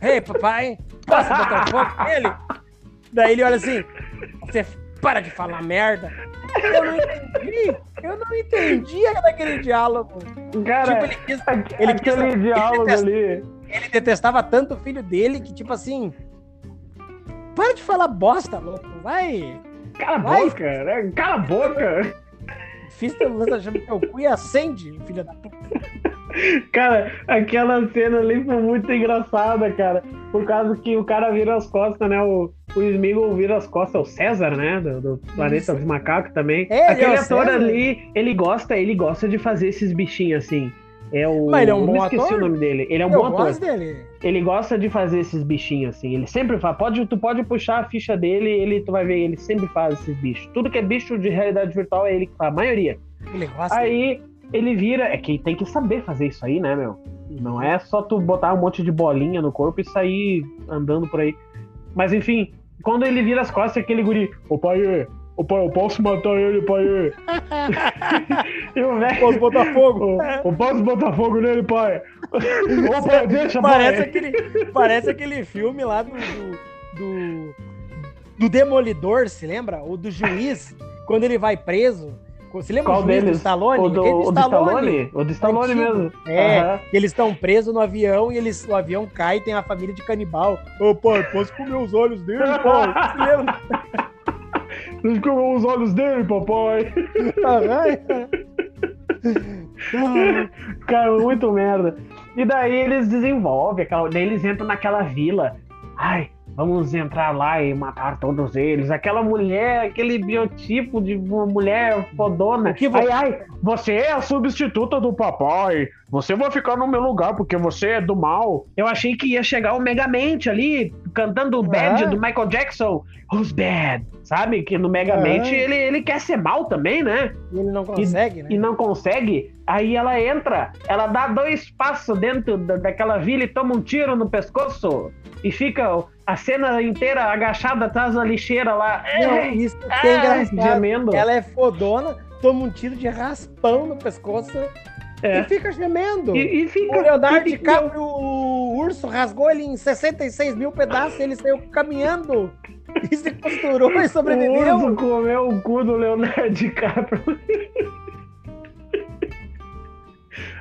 Ei, hey, papai, posso botar um fogo nele? Daí ele olha assim, você para de falar merda. Eu não entendi. Eu não entendi aquele diálogo. Cara, tipo, ele quis, ele aquele quis, diálogo ele ali. Ele detestava tanto o filho dele que, tipo assim. Para de falar bosta, louco. Vai. Cala a boca, né? Cala a boca. Fiz teu lança-chama teu cu e acende, filha da puta. Cara, aquela cena ali foi muito engraçada, cara. Por causa que o cara vira as costas, né? O, o Smeagol vira as costas, o César, né? Do, do Planeta dos Macacos também. Ele Aquele é ator César. ali, ele gosta, ele gosta de fazer esses bichinhos assim. É o. Mas ele é um bom esqueci ator? o nome dele. Ele é um Eu bom ator. Dele. Ele gosta de fazer esses bichinhos assim. Ele sempre faz. Pode, tu pode puxar a ficha dele, ele tu vai ver, ele sempre faz esses bichos. Tudo que é bicho de realidade virtual é ele que faz, a maioria. Ele gosta. Aí ele vira. É que tem que saber fazer isso aí, né, meu? Não é só tu botar um monte de bolinha no corpo e sair andando por aí. Mas enfim, quando ele vira as costas, aquele guri, ô pai, ô pai, eu posso matar ele, pai. <laughs> eu, velho, posso botar fogo? Eu, posso botar fogo nele, pai. Ô pai, deixa, parece pai. Aquele, parece aquele filme lá do, do, do Demolidor, se lembra? Ou do juiz, quando ele vai preso você lembra Qual deles? do Stallone? O do, o Stallone? O do Stallone mesmo. É, uhum. eles estão presos no avião e eles, o avião cai e tem a família de canibal. Ô, pai, posso comer os olhos dele, pai? <laughs> Você lembra? Deixa eu comer os olhos dele, papai. <laughs> Cara, muito merda. E daí eles desenvolvem, aquela, daí eles entram naquela vila. Ai, vamos entrar lá e matar todos eles. Aquela mulher, aquele biotipo de uma mulher fodona. Que ai, ai, você é a substituta do papai. Você vai ficar no meu lugar porque você é do mal. Eu achei que ia chegar o Megamente ali, cantando o Bad do Michael Jackson. Who's bad? Sabe? Que no Megamente ele, ele quer ser mal também, né? E ele não consegue, e, né? E não consegue. Aí ela entra, ela dá dois passos dentro da, daquela vila e toma um tiro no pescoço. E fica a cena inteira agachada atrás da lixeira lá. Não, é, <laughs> isso que é, é engraçado. Ela é fodona, toma um tiro de raspão no pescoço é. e fica gemendo. E, e fica. O Leonardo DiCaprio, o urso, rasgou ele em 66 mil pedaços e ele saiu caminhando. <laughs> E se costurou e sobreviveu. O urso comeu o cu do Leonardo DiCaprio.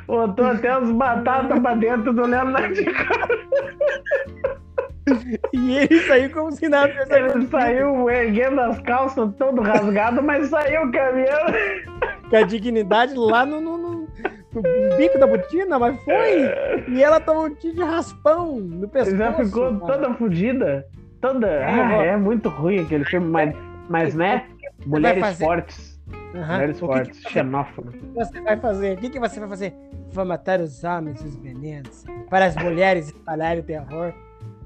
Botou até as batatas pra dentro do Leonardo DiCaprio. E ele saiu como se nada tivesse Ele saiu erguendo as calças, todo rasgado, mas saiu caminhando. Com a dignidade lá no, no, no, no bico da botina, mas foi. E ela tomou um tiro de raspão no pescoço. Já ficou cara. toda fodida. Toda. É, ah, é muito ruim aquele filme, mas, mas né? Mulheres fortes. Uhum. Mulheres fortes, xenófonas. O que você vai fazer? O que, que você vai fazer? Vai matar os homens e os venenos para as mulheres espalharem o terror.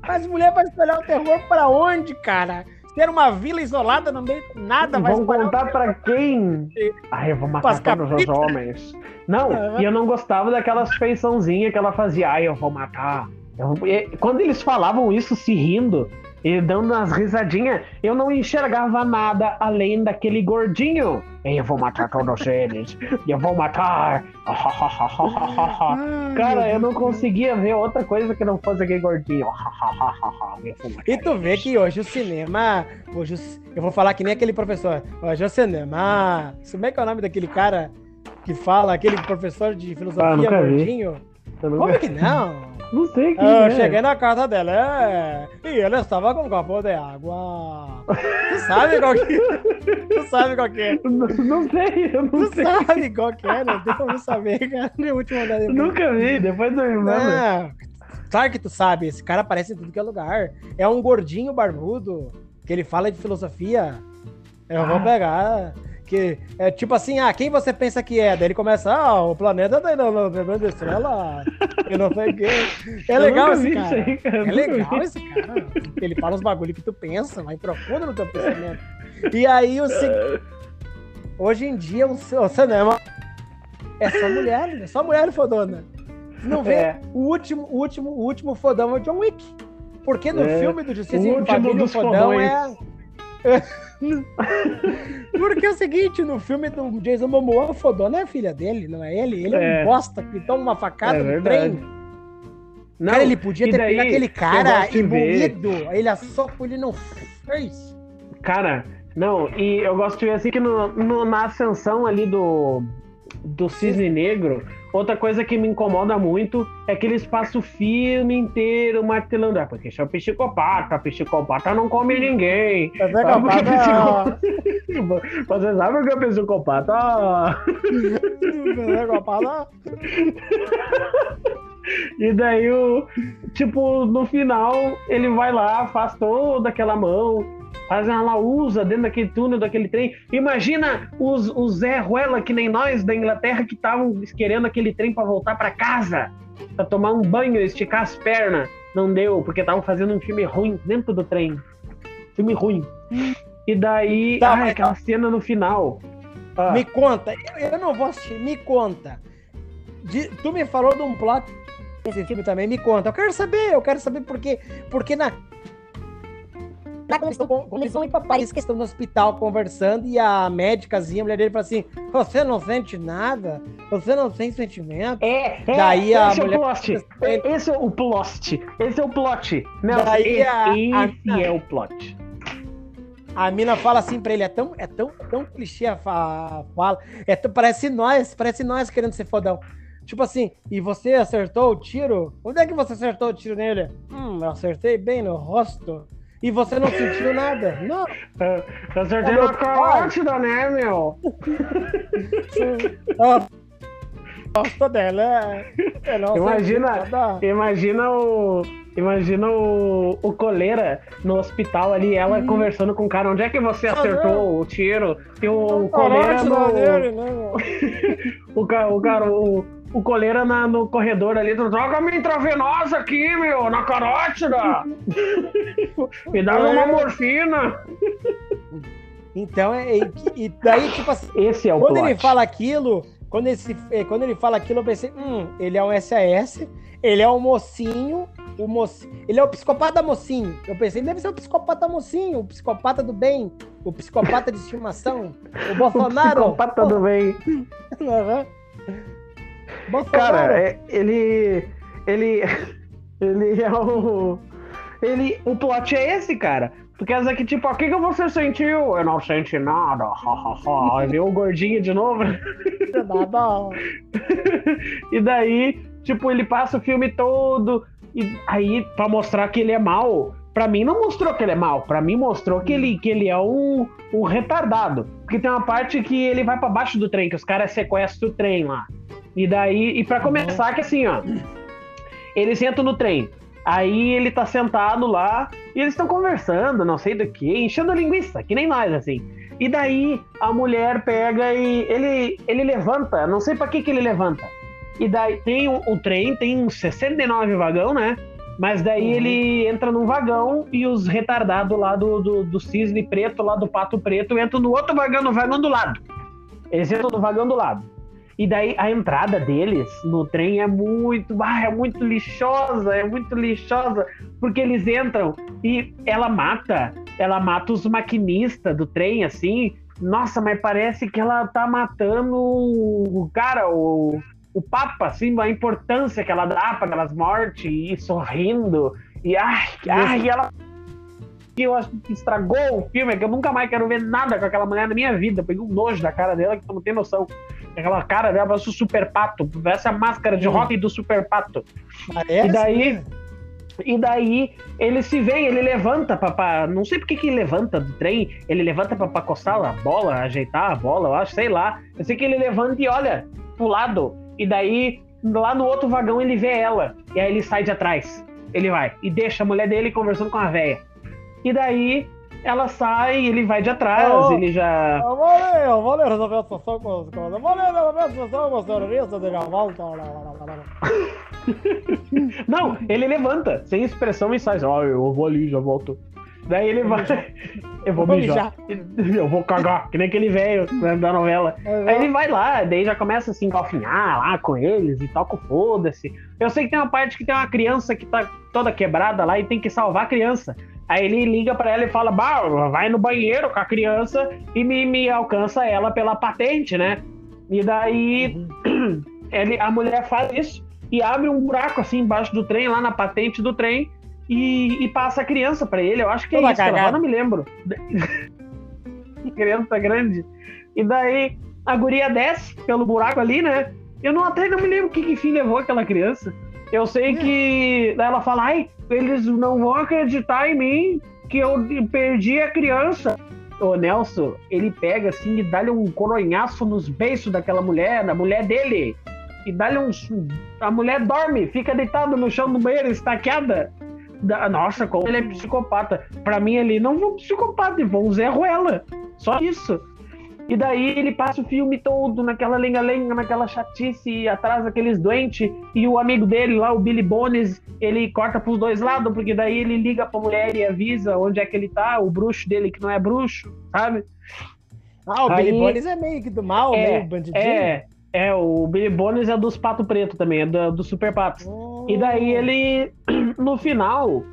Mas mulher vai espalhar o terror para onde, cara? Ter uma vila isolada no meio de nada vai Vão contar para quem? Ah, eu vou matar todos os homens. Não, uhum. e eu não gostava daquelas feiçãozinhas que ela fazia. Ah, eu vou matar. Eu... Quando eles falavam isso se rindo, e dando umas risadinhas, eu não enxergava nada além daquele gordinho. Eu vou matar todos eles. Eu vou matar. Cara, eu não conseguia ver outra coisa que não fosse aquele gordinho. e tu vê que hoje o cinema. Hoje eu vou falar que nem aquele professor. Hoje o cinema. Como é que é o nome daquele cara que fala, aquele professor de filosofia ah, gordinho? Como que não? <laughs> Não sei quem Eu é. cheguei na casa dela é, e ela estava com um copo de água. Tu sabe qual que Tu sabe qual que é? <laughs> Não, não sei, eu não Tu sei. sabe qual que é, não tem como saber, cara. <laughs> Eu vou. Nunca vi, depois do irmão. Claro que tu sabe, esse cara aparece em tudo que é lugar. É um gordinho barbudo, que ele fala de filosofia. Eu vou Ah. pegar. Que é tipo assim, ah, quem você pensa que é? Daí ele começa, ah, o planeta na grande estrela. Eu não sei o quê. É legal esse cara. isso aí, cara, É legal esse cara. Ele fala os bagulho que tu pensa, vai profundo no teu pensamento. E aí o se- hoje em dia o, cinema é só mulher, é só mulher fodona. Não vê É. o último, o último, o último fodão é o John Wick. Porque no É. filme do Justiça O último Família o dos fodão fodões. é <laughs> Porque é o seguinte, no filme do Jason Momoa, o fodona é a filha dele, não é ele? Ele é, É. um bosta que toma uma facada É no verdade. trem. Não, cara, ele podia ter daí, pegado aquele cara envolvido. Ele assopou, ele não fez. Cara, não, e eu gosto de ver assim que no, no- na ascensão ali do, do Cisne Negro, outra coisa que me incomoda muito é que eles passam o filme inteiro martelando. Ah, porque isso é um psicopata, psicopata não come ninguém. Mas é porque capaz psicopata- <laughs> Você sabe o que é psicopata? É capaz <laughs> E daí, o, tipo, no final, ele vai lá, faz toda aquela mão, faz uma lausa dentro daquele túnel, daquele trem. Imagina os, os Zé Ruela, que nem nós da Inglaterra, que estavam querendo aquele trem para voltar para casa, para tomar um banho, esticar as pernas. Não deu, porque estavam fazendo um filme ruim dentro do trem. Filme ruim. E daí, Tá, ai, aquela cena no final. Ah, Me conta, eu, eu não vou assistir, me conta. De- tu me falou de um plot desse filme também, me conta. Eu quero saber, eu quero saber por quê. Porque na. Na comissão, comissão em Paris, que estão no hospital conversando e a médicazinha, a mulher dele fala assim: Você não sente nada? Você não tem sentimento? É, é, Daí a esse mulher- é o plot. Esse é o plot. Esse é o plot. Não, Daí esse, a- a- esse é o plot. A mina fala assim pra ele, é tão, é tão, tão clichê a fa- fala. É tão- parece nós, parece nós querendo ser fodão. Tipo assim, e você acertou o tiro? Onde é que você acertou o tiro nele? Hum, eu acertei bem no rosto. E você não sentiu nada? Não. Acertei Ô, meu na carótida, né, meu? <laughs> Ah, gosto dela. é- é não Imagina- nada. Imagina o. Imagina o, o coleira no hospital ali, ela Hum. conversando com o cara. Onde é que você Ah, acertou o tiro? E <laughs> o coleira Carótida no. dele, né? O, o o, o coleira na- no corredor ali, troca minha intravenosa aqui, meu, na carótida! <laughs> Me dá uma É. morfina! Então, é, é que- e daí, tipo assim, Esse é o Quando plot. ele fala aquilo, quando, esse, eh, quando ele fala aquilo, eu pensei, hum, ele é um SAS, ele é um mocinho, o moci... ele é o psicopata mocinho. Eu pensei, ele deve ser o psicopata mocinho, o psicopata do bem, o psicopata de estimação, o <laughs> O Bolsonaro. psicopata do bem. <laughs> Aham. Bolsonaro. Cara, é- ele. Ele. <laughs> Ele é o. Ele. O plot é esse, cara. Porque essa aqui, tipo, o que, que você sentiu? Eu não senti nada. Aí Viu o gordinho de novo? Nada. <laughs> e daí, tipo, ele passa o filme todo. E aí, pra mostrar que ele é mal. Pra mim não mostrou que ele é mal. Pra mim mostrou que ele, que ele é um, um retardado. Porque tem uma parte que ele vai pra baixo do trem, que os caras sequestram o trem lá. E daí, e pra começar, que assim, ó. Eles entram no trem. Aí ele tá sentado lá e eles estão conversando, não sei do que, enchendo a linguiça, que nem nós, assim. E daí a mulher pega e ele, ele levanta, não sei pra que que ele levanta. E daí tem o, o trem, tem uns 69 vagão, né? Mas daí Uhum. ele entra num vagão e os retardados lá do, do, do cisne preto, lá do pato preto, entram no outro vagão, no vagão do lado. Eles entram no vagão do lado. E daí a entrada deles no trem é muito, ah, é muito lixosa, é muito lixosa, porque eles entram e ela mata, ela mata os maquinistas do trem, assim. Nossa, mas parece que ela tá matando o cara, o, o Papa, assim, a importância que ela dá para aquelas mortes e sorrindo. E ai, ai, ela que eu acho que estragou o filme é que eu nunca mais quero ver nada com aquela mulher na minha vida. Eu peguei um nojo da cara dela que tu não tem noção. Aquela cara dela parece o Super Pato. Essa máscara de rock do Super Pato. É? E daí. Assim? E daí ele se vê, ele levanta pra, pra, Não sei porque que ele levanta do trem. Ele levanta pra, pra coçar a bola, ajeitar a bola, eu acho, sei lá. Eu sei que ele levanta e olha pro lado. E daí, lá no outro vagão, ele vê ela. E aí ele sai de atrás. Ele vai. E deixa a mulher dele conversando com a véia. E daí ela sai, ele vai de atrás, oh, ele já. Eu vou ler, eu vou ler resolver a situação com os Eu vou ler resolver a situação com os terroristas de volta. <laughs> Não, ele levanta, sem expressão e sai. Ó, oh, eu vou ali, já volto. Daí ele vai. <laughs> Eu vou mijar. Eu vou cagar, que nem aquele velho da novela. É, Aí ele vai lá, daí já começa a se engalfinhar lá com eles e toca o foda-se. Eu sei que tem uma parte que tem uma criança que tá toda quebrada lá e tem que salvar a criança. Aí ele liga para ela e fala: bah, vai no banheiro com a criança e me, me alcança ela pela patente, né? E daí uhum. ele, a mulher faz isso e abre um buraco assim embaixo do trem, lá na patente do trem, e, e passa a criança para ele. Eu acho que é isso, não me lembro. <laughs> criança grande. E daí a guria desce pelo buraco ali, né? Eu não até não me lembro que, que fim levou aquela criança. Eu sei é. que ela fala, ai, eles não vão acreditar em mim que eu perdi a criança. O Nelson, ele pega assim e dá-lhe um coronhaço nos beiços daquela mulher, da mulher dele. E dá-lhe um. A mulher dorme, fica deitada no chão do banheiro, estaqueada. Nossa, como ele é psicopata. Pra mim, ele não foi um psicopata, ele um Zé Ruela. Só isso. E daí ele passa o filme todo naquela lenga-lenga, naquela chatice, atrás daqueles doentes. E o amigo dele lá, o Billy Bones, ele corta pros dois lados, porque daí ele liga pra mulher e avisa onde é que ele tá, o bruxo dele que não é bruxo, sabe? Ah, o Aí, Billy Bones é meio que do mal, é, meio bandidinho. É, é, o Billy Bones é dos Pato Preto também, é do, do Super Patos. Oh. E daí ele, <clears throat> no final,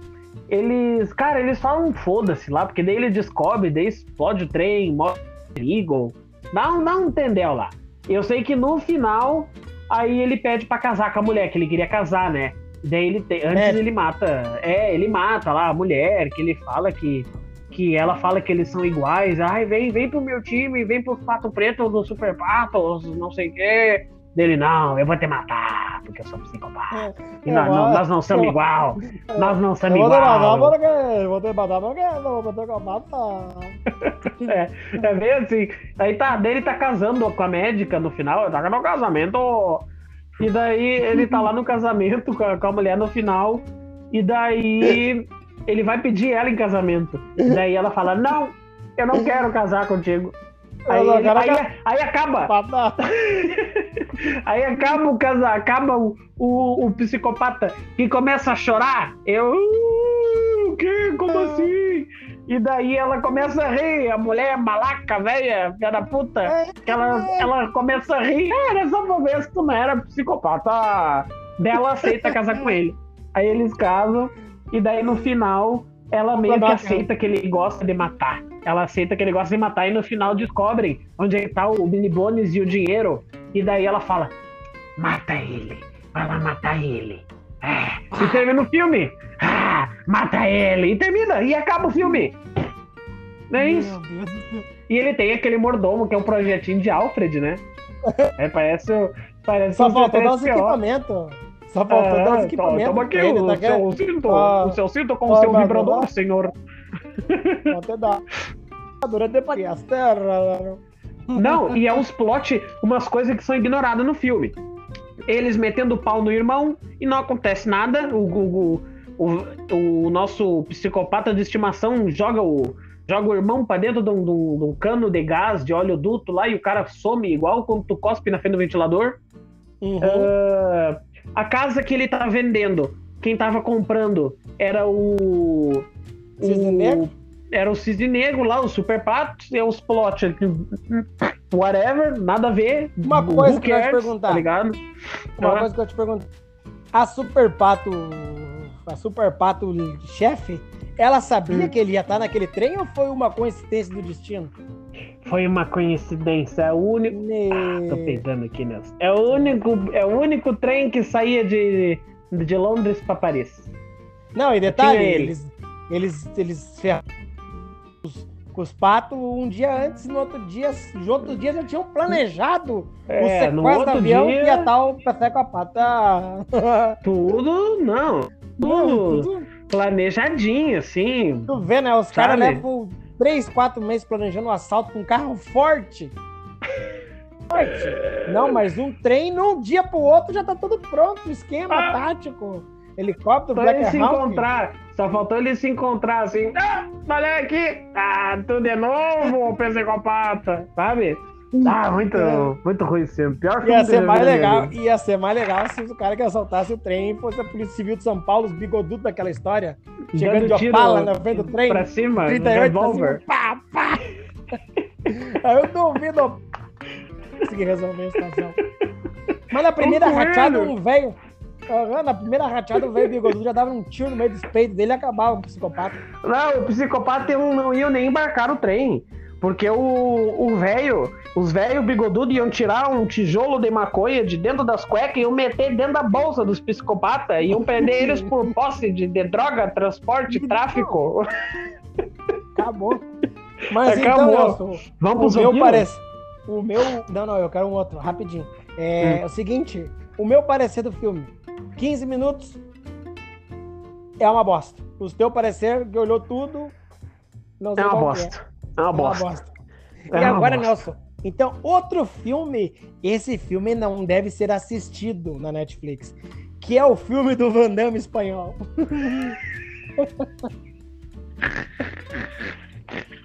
eles, cara, eles falam foda-se lá, porque daí ele descobre, daí explode o trem, morre Eagle. Dá um, dá um tendel lá. Eu sei que no final, aí ele pede para casar com a mulher, que ele queria casar, né? Daí ele te, antes é. ele mata. É, ele mata lá a mulher, que ele fala que. Que ela fala que eles são iguais. Ai, vem, vem pro meu time, vem pro Pato Preto do Super Patos, não sei o quê. Dele, não, eu vou te matar, porque eu sou psicopata. É, nós, não, nós não somos igual. Nós não somos igual. Eu vou te matar porque eu vou te matar. <laughs> É, é bem assim. Aí tá, dele tá casando com a médica no final, tá no casamento. E daí ele tá lá no casamento com a, com a mulher no final. E daí ele vai pedir ela em casamento. E daí ela fala: Não, eu não quero casar contigo. Aí, ele, aí, aí, acaba. <laughs> <laughs> aí acaba o casa, acaba o, o, o, psicopata que começa a chorar. Eu. O que? Como é. assim? E daí ela começa a rir, a mulher malaca, velha, filha da puta, que ela, ela começa a rir. Ah, era só pra ver se tu não era psicopata. Dela aceita casar com ele. Aí eles casam, e daí no final ela meio que aceita que ele gosta de matar. Ela aceita que ele gosta de matar e no final descobrem onde é tá o Billy Bones e o dinheiro. E daí ela fala: mata ele, vai lá matar ele. É. E termina o filme. Ah, mata ele. E termina, e acaba o filme. Não é isso? E ele tem aquele mordomo que é um projetinho de Alfred, né? É, parece, parece Só faltou dar os equipamentos. Só faltou ah, dar os equipamentos. Toma aqui o, tá seu cinto, ah, o seu cinto com ah, o seu vibrador, senhor. Até dá. Durante as terras. Não, e é uns plot, umas coisas que são ignoradas no filme. Eles metendo pau no irmão e não acontece nada. O, o, o, o nosso psicopata de estimação joga o, joga o irmão pra dentro de um, de, um, de um, cano de gás, de óleo duto lá, e o cara some igual quando tu cospe na frente do ventilador. Uhum. Uh, a casa que ele tá vendendo, quem tava comprando era o. Cisne o, Negro? Era o Cisne Negro lá, o Super Pato, e os plot. Whatever, nada a ver. Uma coisa que eu ia te perguntar. Tá ligado? Uma coisa que eu te pergunto. A Super Pato. A Super Pato chefe, ela sabia hum. que ele ia estar naquele trem ou foi uma coincidência do destino? Foi uma coincidência. É o único. Ne... Ah, tô pensando aqui, Nelson. É o único, é o único trem que saía de, de Londres para Paris. Não, e detalhe, eles, Eles, eles ferraram com os patos um dia antes, no outro dia, nos outros dias já tinham planejado é, o sequestro do avião dia... e a tal café com a pata. <laughs> Tudo, não. Tudo, tudo planejadinho, assim. Tu vê, né? Os caras levam três, quatro meses planejando um assalto com um carro forte. forte. Não, mas um trem, num dia pro outro, já tá tudo pronto, esquema ah. tático. Helicóptero, Black se encontrar, só faltou ele se encontrar assim. Ah, olha aqui! Ah, tudo de novo, psicopata! Sabe? Ah, muito, é. muito ruim sempre. Pior filme ia ser mais legal, Ia ser mais legal se o cara que assaltasse o trem fosse a Polícia Civil de São Paulo, os bigodudos daquela história. Chegando de opala na frente do trem. Pra cima, 38, revólver. Pá, pá. <laughs> Aí eu duvido. Consegui resolver a situação. Mas na primeira rachada, um velho na primeira rachada, o velho bigodudo já dava um tiro no meio dos peitos dele e acabava o psicopata. Não, o psicopata não ia nem embarcar o trem. Porque o velho, os velhos bigodudos iam tirar um tijolo de maconha de dentro das cuecas e iam meter dentro da bolsa dos psicopatas. Iam prender eles <laughs> por posse de, de droga, transporte, tráfico. Acabou. Mas Acabou. então, Nelson, Vamos o meu parece. O meu. Não, não, eu quero um outro, rapidinho. É, hum. é o seguinte: o meu parecer do filme 15 minutos é uma bosta. O teu parecer, que olhou tudo, não sei é uma bosta. É. é. uma bosta. É uma bosta. É e agora, bosta. Nelson, então, outro filme, esse filme não deve ser assistido na Netflix, que é o filme do Van Damme espanhol. <laughs>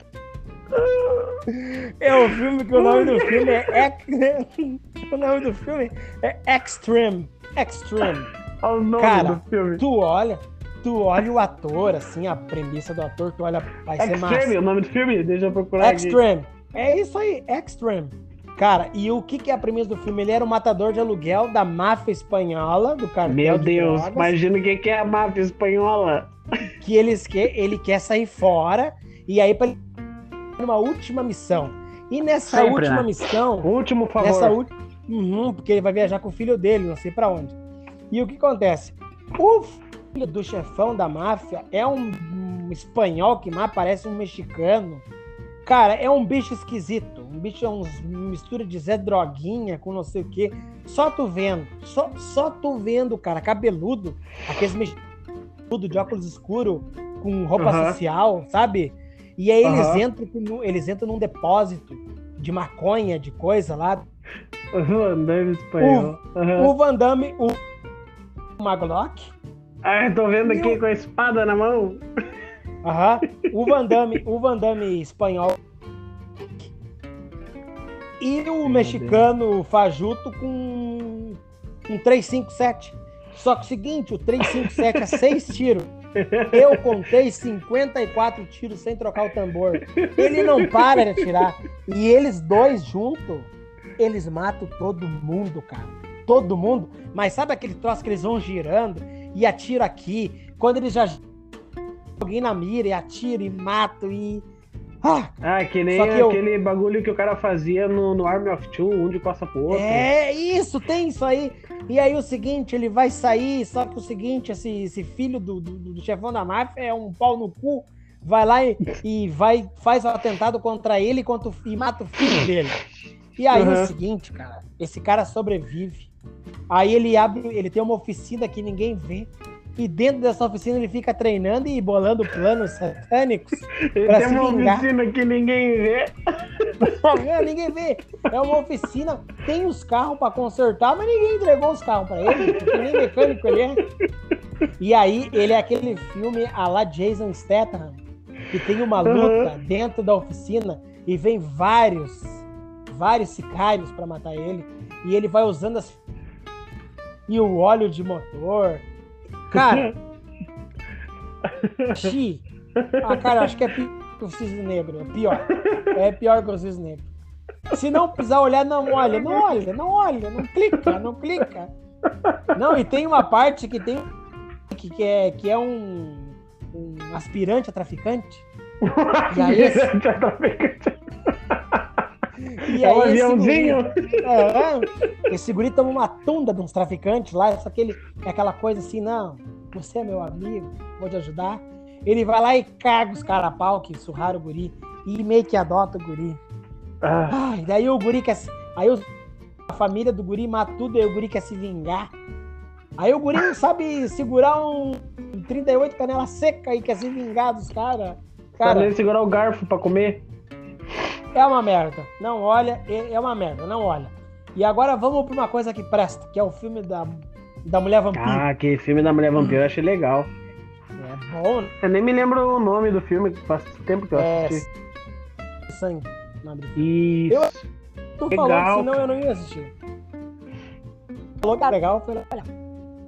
É o filme que o nome do filme é. <laughs> o nome do filme é Extreme. Extreme. Olha o nome Cara, do filme. Tu olha, tu olha o ator, assim, a premissa do ator, tu olha, vai Extreme, ser massa. Extreme, o nome do filme? Deixa eu procurar Extreme. Aqui. É isso aí, Extreme. Cara, e o que, que é a premissa do filme? Ele era o matador de aluguel da máfia espanhola, do cartel Meu de Deus, drogas, imagina o que, que é a máfia espanhola. Que eles que, ele quer sair fora, e aí para uma última missão. E nessa Sempre, última né? missão. Último favor. Nessa Uhum, porque ele vai viajar com o filho dele, não sei para onde. E o que acontece? O filho do chefão da máfia é um, um espanhol que mais parece um mexicano. Cara, é um bicho esquisito. Um bicho é uma mistura de Zé Droguinha com não sei o quê. Só tu vendo. Só, só tu vendo, cara, cabeludo. Aqueles mexicanos de óculos escuros com roupa uhum. social, sabe? E aí eles, uhum. entram, eles entram num depósito de maconha, de coisa lá. O Van Damme espanhol. O, uhum. o Van Damme, o Maglock. Ah, tô vendo aqui o... com a espada na mão. Aham. O Van Damme, o Van Damme espanhol. E o Meu mexicano Deus. fajuto com um 357. Só que o seguinte, o 357 é 6 tiros. Eu contei 54 tiros sem trocar o tambor. Ele não para de atirar. E eles dois juntos, eles matam todo mundo, cara. Todo mundo. Mas sabe aquele troço que eles vão girando e atiram aqui? Quando eles já alguém na mira e atira e matam e. Ah, ah que nem que aquele eu... bagulho que o cara fazia no, no Army of Two, um de costa pro outro. É, isso, tem isso aí. E aí o seguinte, ele vai sair, só que o seguinte, esse, esse filho do, do, do chefão da máfia é um pau no cu, vai lá e, e vai, faz o um atentado contra ele contra o, e mata o filho dele. E aí uhum. o seguinte, cara, esse cara sobrevive. Aí ele abre, ele tem uma oficina que ninguém vê. E dentro dessa oficina ele fica treinando e bolando planos satânicos. <laughs> Ele tem uma vingar. oficina que ninguém vê. <laughs> Não, ninguém vê. É uma oficina, tem os carros para consertar, mas ninguém entregou os carros para ele, porque nem mecânico ele é. E aí ele é aquele filme a la Jason Statham, que tem uma luta uhum. dentro da oficina e vem vários, vários sicários para matar ele. E ele vai usando as e o óleo de motor Cara. <laughs> Xi. Ah, cara, acho que é pior que o cisne negro. É pior. É pior que o cisne negro. Se não precisar olhar, não olha. Não olha, não olha. Não clica, não clica. Não, e tem uma parte que tem. Que, que, é, que é um, um aspirante a traficante. aí, aspirante a traficante. E é um aviãozinho. Esse é, esse guri toma uma tunda de uns traficantes lá, só que ele é aquela coisa assim, não, você é meu amigo, vou te ajudar. Ele vai lá e caga os carapau que surraram o guri e meio que adota o guri. Ah. Ai, daí o guri quer. Aí os... a família do guri mata tudo, aí o guri quer se vingar. Aí o guri não sabe segurar um 38 canela seca e quer se vingar dos caras. Cara, nem segurar o garfo pra comer. É uma merda. Não olha, é, é uma merda, não olha. E agora vamos pra uma coisa que presta, que é o filme da, da Mulher Vampiro. Ah, que filme da Mulher Vampiro, eu achei legal. É bom. Eu nem me lembro o nome do filme, faz tempo que eu é... assisti. Sangue. Isso. Eu tô legal, falando, senão eu não ia assistir. Falou que é legal, foi olhar.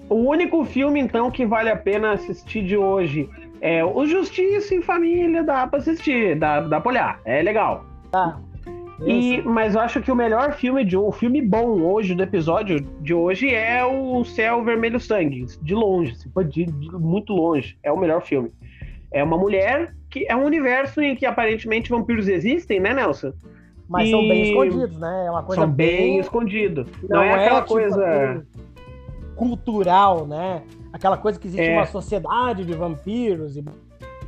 O único filme, então, que vale a pena assistir de hoje é o Justiça em Família, dá pra assistir, dá, dá pra olhar, é legal. Tá. E, mas eu acho que o melhor filme de o filme bom hoje do episódio de hoje é o Céu Vermelho Sangue, de longe, de, de, muito longe, é o melhor filme. É uma mulher que é um universo em que aparentemente vampiros existem, né, Nelson? Mas e... são bem escondidos, né? É uma coisa são bem, bem escondido. Não, Não é, é, aquela tipo, coisa cultural, né? Aquela coisa que existe é. uma sociedade de vampiros e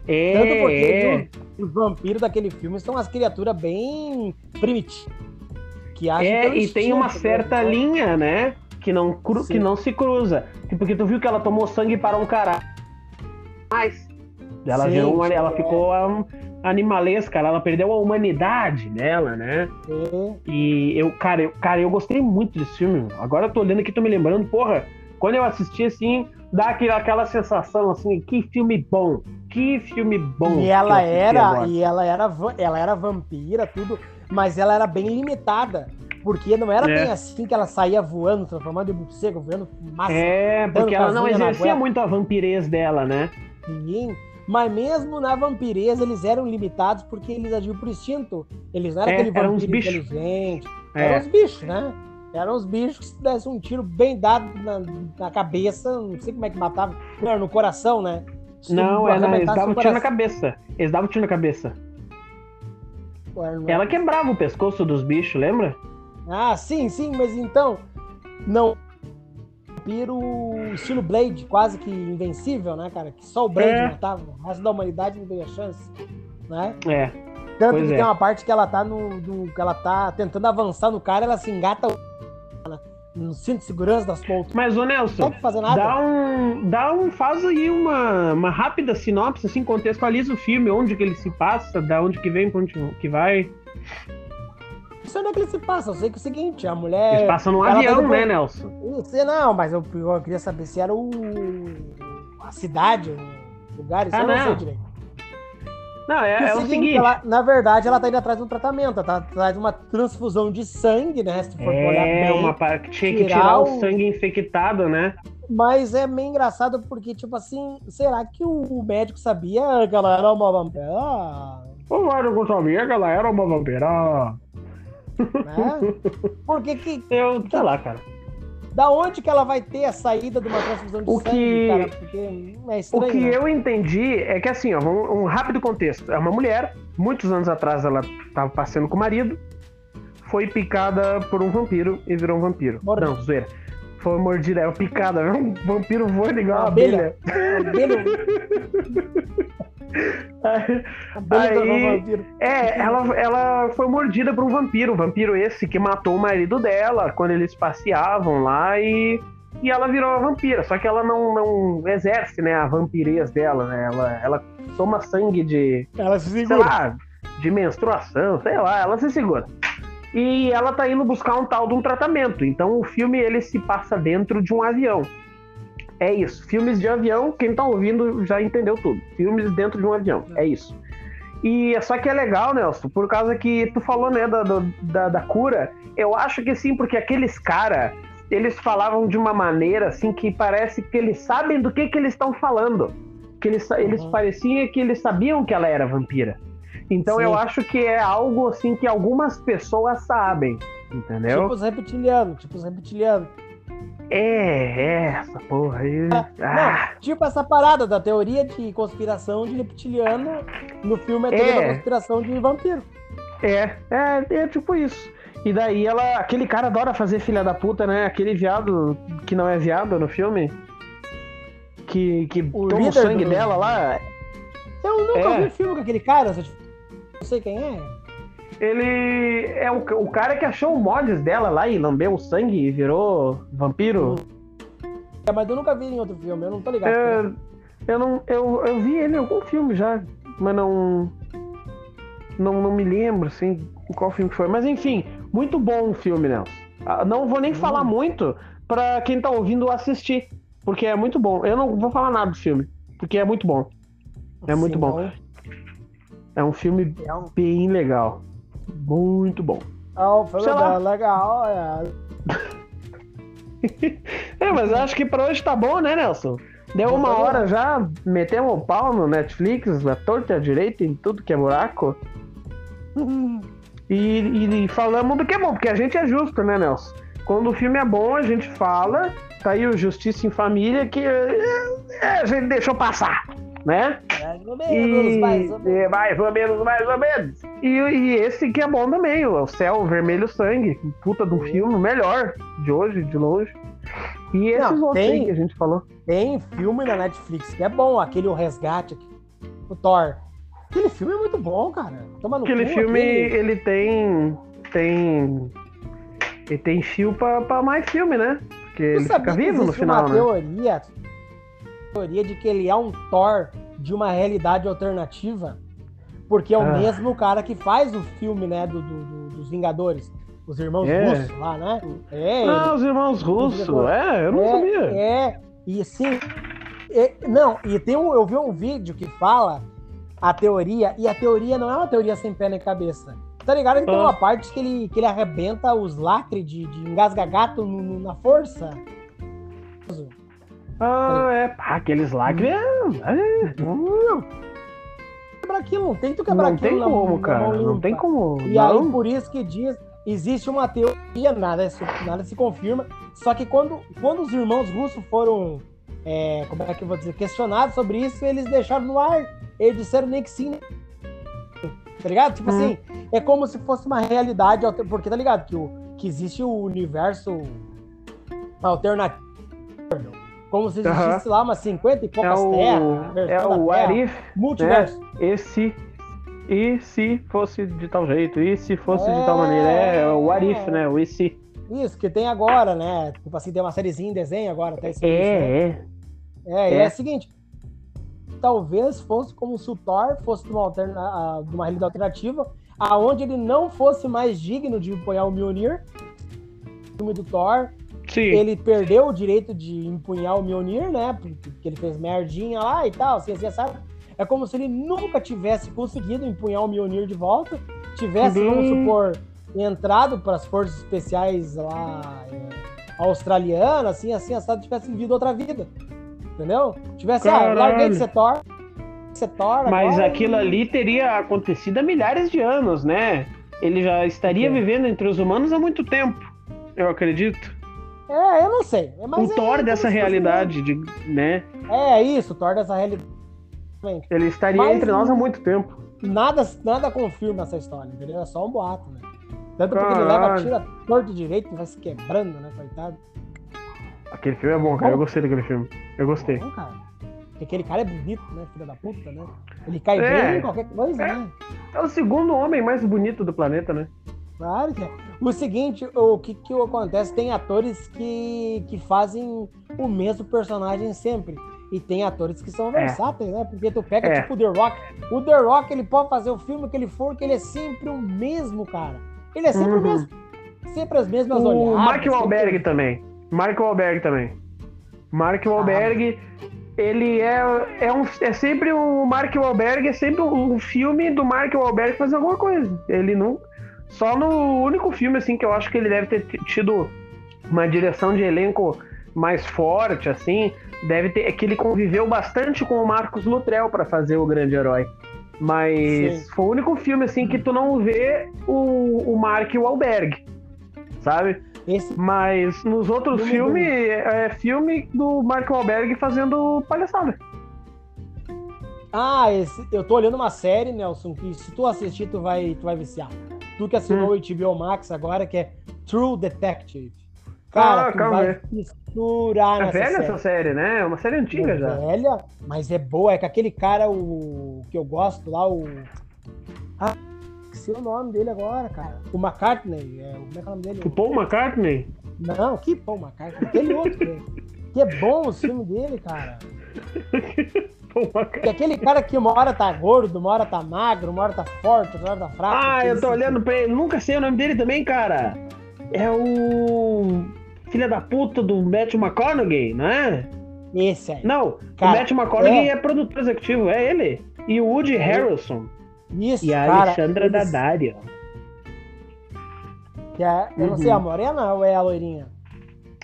é, Tanto porque é. os vampiros daquele filme são as criaturas bem primitivas. Que é, e tem uma certa né? linha, né? Que não, cru, que não se cruza. Porque tu viu que ela tomou sangue para um cara. Mas ela Sim, uma, ela é. ficou um, animalesca, ela perdeu a humanidade nela, né? Sim. E eu, cara, eu, cara, eu gostei muito desse filme. Agora eu tô olhando aqui, tô me lembrando, porra, quando eu assisti assim, dá aquela, aquela sensação assim, que filme bom, que filme bom. E ela era, agora. e ela era, ela era vampira, tudo, mas ela era bem limitada. Porque não era é. bem assim que ela saía voando, transformando em morcego, voando massa. É, porque ela não exercia muito a vampirez dela, né? Sim. Mas mesmo na vampireza eles eram limitados porque eles agiam por instinto. Eles não eram é, aquele vampiro inteligente. É. Eram os bichos, né? Eram os bichos que se desse um tiro bem dado na, na cabeça, não sei como é que matava, não, no coração, né? Não, ela, eles davam tiro na cabeça. Eles davam tiro na cabeça. Ela quebrava o pescoço dos bichos, lembra? Ah, sim, sim, mas então. Não. Vampiro estilo Blade, quase que invencível, né, cara? Que só o Blade é. matava. O resto da humanidade não teria chance. Né? É. Tanto pois que é. tem uma parte que ela tá no, no, que ela tá tentando avançar no cara, ela se engata no cinto de segurança das pontas. Mas, ô Nelson, não fazer nada. Dá um, dá um, faz aí uma, uma rápida sinopse, assim, contextualiza o filme, onde que ele se passa, da onde que vem, pra onde que vai. Isso onde é que ele se passa, eu sei que é o seguinte, a mulher... Eles passam num avião, tá né, Nelson? Sei não, mas eu, eu, queria saber se era o... a cidade, o lugar, isso ah, eu não, não sei direito. Não, é, é o seguinte. Ela, na verdade, ela tá indo atrás de um tratamento, ela tá atrás de uma transfusão de sangue, né? Se for é, olhar bem. uma parte que tinha que tirar o... o sangue infectado, né? Mas é meio engraçado porque, tipo assim, será que o médico sabia que ela era uma vampira? O médico sabia que ela era uma vampira. Né? Porque que. Eu, sei lá, cara. Da onde que ela vai ter a saída de uma transfusão de o sangue, que... cara? Porque é estranho, O que né? eu entendi é que assim, ó, um, um, rápido contexto. É uma mulher, muitos anos atrás ela estava passeando com o marido, foi picada por um vampiro e virou um vampiro. Mordida. Não, zoeira. Foi mordida, é picada, <laughs> um vampiro voando igual uma abelha. abelha. <laughs> Aí, é, ela, ela foi mordida por um vampiro, um vampiro esse que matou o marido dela quando eles passeavam lá e, e ela virou uma vampira. Só que ela não, não exerce né, a vampirez dela, né? Ela, ela toma sangue de. Ela se segura. Lá, de menstruação, sei lá, ela se segura. E ela tá indo buscar um tal de um tratamento. Então o filme ele se passa dentro de um avião. É isso. Filmes de avião, quem tá ouvindo já entendeu tudo. Filmes dentro de um avião. É isso. E só que é legal, Nelson, por causa que tu falou, né, da, da, da cura. Eu acho que sim, porque aqueles caras, eles falavam de uma maneira assim que parece que eles sabem do que, que eles estão falando. Que eles, uhum. eles pareciam que eles sabiam que ela era vampira. Então sim. eu acho que é algo assim que algumas pessoas sabem, entendeu? Tipo os reptilianos, tipo os reptilianos. É, é, essa porra aí. Ah, ah. Não, tipo essa parada da teoria de conspiração de reptiliano no filme é teoria é. da conspiração de vampiro. É, é, é tipo isso. E daí ela. Aquele cara adora fazer filha da puta, né? Aquele viado que não é viado no filme. Que, que o toma o sangue do... dela lá. Eu nunca é. vi filme com aquele cara, não sei quem é. Ele é o, o cara que achou o mods dela lá e lambeu o sangue e virou vampiro. É, mas eu nunca vi em outro filme, eu não tô ligado. É, eu não. Eu, eu vi ele em algum filme já, mas não. Não, não me lembro, assim, qual filme foi. Mas enfim, muito bom o filme, Nelson. Ah, não vou nem hum. falar muito para quem tá ouvindo assistir, porque é muito bom. Eu não vou falar nada do filme, porque é muito bom. É muito bom. Não. É um filme é bem legal. Muito bom. É um filme legal, é. <laughs> é, mas eu acho que pra hoje tá bom, né, Nelson? Deu uma hora já, metemos o pau no Netflix, a torta direita em tudo que é buraco. <laughs> e, e, falamos do que é bom, porque a gente é justo, né, Nelson? Quando o filme é bom, a gente fala. Tá aí o Justiça em Família que é, a gente deixou passar né? Mais ou menos, e, mais ou menos. Mais ou menos, mais ou menos. E, e esse que é bom também, o Céu Vermelho Sangue, puta de um filme, melhor de hoje, de longe. E esses Não, outros tem, que a gente falou. Tem filme na Netflix que é bom, aquele O Resgate, o Thor. Aquele filme é muito bom, cara. Toma no aquele cu, filme, aquele... ele tem. Tem. Ele tem fio pra, pra mais filme, né? Porque ele fica vivo no final, né? teoria teoria de que ele é um Thor de uma realidade alternativa, porque é o ah. mesmo cara que faz o filme, né, do, do, do dos Vingadores. Os irmãos é. russos lá, né? É, ah, os irmãos russos. É, eu não é, sabia. É, e assim. É, não, e tem um, eu vi um vídeo que fala a teoria, e a teoria não é uma teoria sem pé nem cabeça. Tá ligado? Que ah. tem uma parte que ele, que ele arrebenta os lacres de, de engasga-gato na força. Ah, é. Aqueles lacres. É... Quebra aquilo, não tem tu quebrar aquilo. Não tem como, cara. Não tem como. E aí, por isso que diz. Existe uma teoria, nada, nada se confirma. Só que quando, quando os irmãos russos foram. É, como é que eu vou dizer? Questionados sobre isso, eles deixaram no ar. Eles disseram nem que sim. Tá ligado? Tipo hum. assim, é como se fosse uma realidade. Porque tá ligado? Que, o, que existe o universo alternativo como se existisse uhum. lá umas 50 e poucas é o, terras. É o Arif. Multiverso. Né? Esse. E se fosse de tal jeito? E se fosse é... de tal maneira? É o Arif, né? O e se. Isso, que tem agora, né? Tipo assim, tem uma sériezinha em desenho agora. Até esse é, é. é. É, é. é o seguinte. Talvez fosse como se o Thor fosse de uma, alterna... de uma realidade alternativa, aonde ele não fosse mais digno de apoiar o Mjolnir, filme do Thor, Sim. Ele perdeu o direito de empunhar o Mjolnir, né? Porque ele fez merdinha lá e tal, assim, assim, sabe? É como se ele nunca tivesse conseguido empunhar o Mjolnir de volta, tivesse, uhum. vamos supor, entrado para as forças especiais lá é, australianas, assim, assim, assado, tivesse vivido outra vida. Entendeu? Tivesse, Caralho. ah, larguei de ser Thor Mas agora, aquilo e... ali teria acontecido há milhares de anos, né? Ele já estaria é. vivendo entre os humanos há muito tempo, eu acredito. É, eu não sei. Mas o é, Thor dessa realidade, de, né? É, isso, o Thor dessa realidade. Ele estaria mas, entre nós há muito tempo. Nada, nada confirma essa história, entendeu? É só um boato, né? Tanto porque ele leva, tira torto direito e vai se quebrando, né, coitado. Aquele filme é bom, cara. Eu gostei daquele filme. Eu gostei. É bom, cara. Porque aquele cara é bonito, né, filho da puta, né? Ele cai é, bem em qualquer coisa, é, né? É o segundo homem mais bonito do planeta, né? Claro que é. O seguinte, o que, que acontece? Tem atores que, que fazem o mesmo personagem sempre. E tem atores que são é. versáteis, né? Porque tu pega, é. tipo, o The Rock. O The Rock, ele pode fazer o filme que ele for, que ele é sempre o mesmo, cara. Ele é sempre uhum. o mesmo. Sempre as mesmas o olhadas. O Mark Wahlberg sempre... também. Mark Wahlberg também. Mark Wahlberg, ah, ele é, é, um, é sempre o Mark Wahlberg, é sempre um filme do Mark Wahlberg fazer alguma coisa. Ele não só no único filme, assim, que eu acho que ele deve ter tido uma direção de elenco mais forte, assim, deve ter. É que ele conviveu bastante com o Marcos Lutrell para fazer o grande herói. Mas Sim. foi o único filme, assim, que tu não vê o, o Mark Wahlberg, sabe? Esse... Mas nos outros filmes, é, é filme do Mark Wahlberg fazendo palhaçada. Ah, esse, eu tô olhando uma série, Nelson, que se tu assistir, tu vai, tu vai viciar. Tu que assinou hum. o HBO Max agora, que é True Detective. Cara, ah, calma vai misturar é velha série. essa série, né? É uma série antiga é já. velha, mas é boa. É com aquele cara, o que eu gosto lá, o... Ah, esqueci o nome dele agora, cara. O McCartney. É, como é que é o nome dele? O Paul McCartney? Não, que Paul McCartney? Aquele outro, <laughs> que, que é bom o filme dele, cara. <laughs> <laughs> Que aquele cara que uma hora tá gordo, uma hora tá magro, uma hora tá forte, uma hora tá fraco. Ah, eu tô olhando pra ele. Nunca sei o nome dele também, cara. É o. Filha da puta do Matt McConaughey, não é? Esse aí. Não, cara, o Matt McConaughey é... é produtor executivo, é ele. E o Woody Harrelson. Isso, E a cara, Alexandra eles... Daddario. Que é, eu não sei, a uhum. morena ou é a loirinha?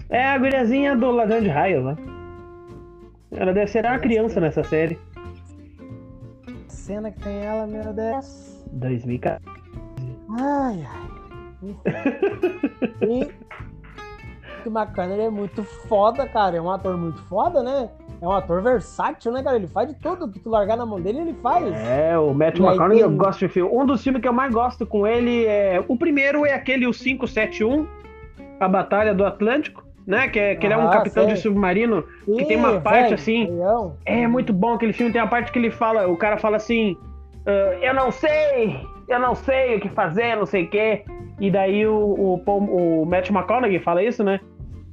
É a guriazinha do Ladrão de Raio, né? Ela deve ser uma criança nessa série. Cena que tem ela, meu Deus. 2014. Ai, ai. <laughs> e o McConaughey é muito foda, cara. É um ator muito foda, né? É um ator versátil, né, cara? Ele faz de tudo que tu largar na mão dele, ele faz. É, o Matt McConaughey, tem... eu gosto de filme. Um dos filmes que eu mais gosto com ele é. O primeiro é aquele o 571, A Batalha do Atlântico né? Que, é, que ele é um ah, capitão sei. de submarino, que tem uma parte assim. É muito bom aquele filme, tem uma parte que ele fala, o cara fala assim, uh, eu não sei, eu não sei o que fazer, não sei o quê. E daí o, o, o Matt McConaughey fala isso, né?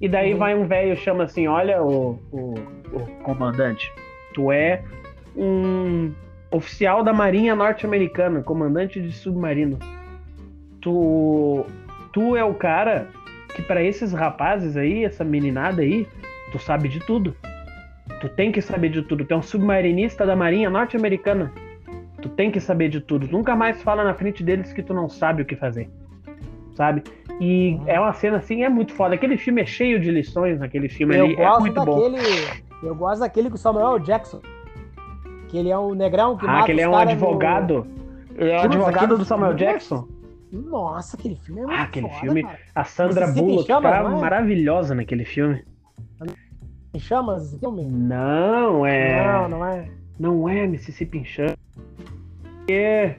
E daí uhum. vai um velho chama assim, olha, o, o, o comandante, tu é um oficial da Marinha Norte-Americana, comandante de submarino. Tu, tu é o cara que para esses rapazes aí, essa meninada aí, tu sabe de tudo. Tu tem que saber de tudo. Tu é um submarinista da Marinha Norte-Americana. Tu tem que saber de tudo. Nunca mais fala na frente deles que tu não sabe o que fazer. Sabe? E é uma cena assim, é muito foda. Aquele filme é cheio de lições, aquele filme eu ali. É muito daquele, bom. Eu gosto daquele com o Samuel Jackson. Que ele é um negrão que ah, mata que ele é um advogado. No... Ele é o advogado do Samuel Jackson? Nossa, aquele filme é muito Ah, aquele foda, filme. Cara. A Sandra Bullock chamas, tá é? maravilhosa naquele filme. Em chamas esse filme? Não, é. Não, não é. Não é Mississippi em chamas. É.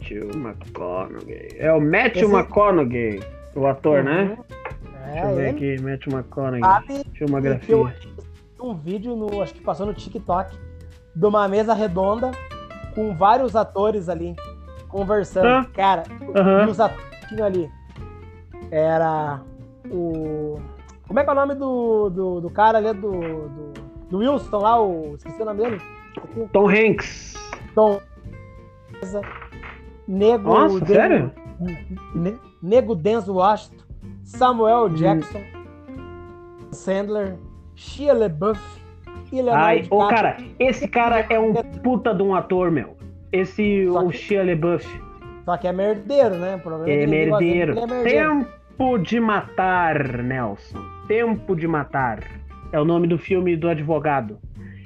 Matthew McConaughey. É o Matthew esse... McConaughey, o ator, né? uhum. né? É, Deixa eu ver ele... aqui, Matthew McConaughey. Sabe Filmografia. Eu um vídeo, no, acho que passou no TikTok, de uma mesa redonda com vários atores ali conversando. Ah. Cara, uhum. os atores ali. Era o. Como é que é o nome do, do, do cara ali do, do, do, Wilson lá? O, esqueci o nome dele. Tom Hanks. Tom. Nego. Nossa, Denzo, sério? Nego Denzel Washington. Samuel hum. Jackson. Hum. Sandler. Shia LaBeouf. E Leonardo Ai, ô, cara, esse cara é um <laughs> puta de um ator, meu. Esse, Só o. Shia LaBeouf. Só que é merdeiro, né? É, é merdeiro. é merdeiro. Tempo de Matar, Nelson. Tempo de Matar. É o nome do filme do advogado.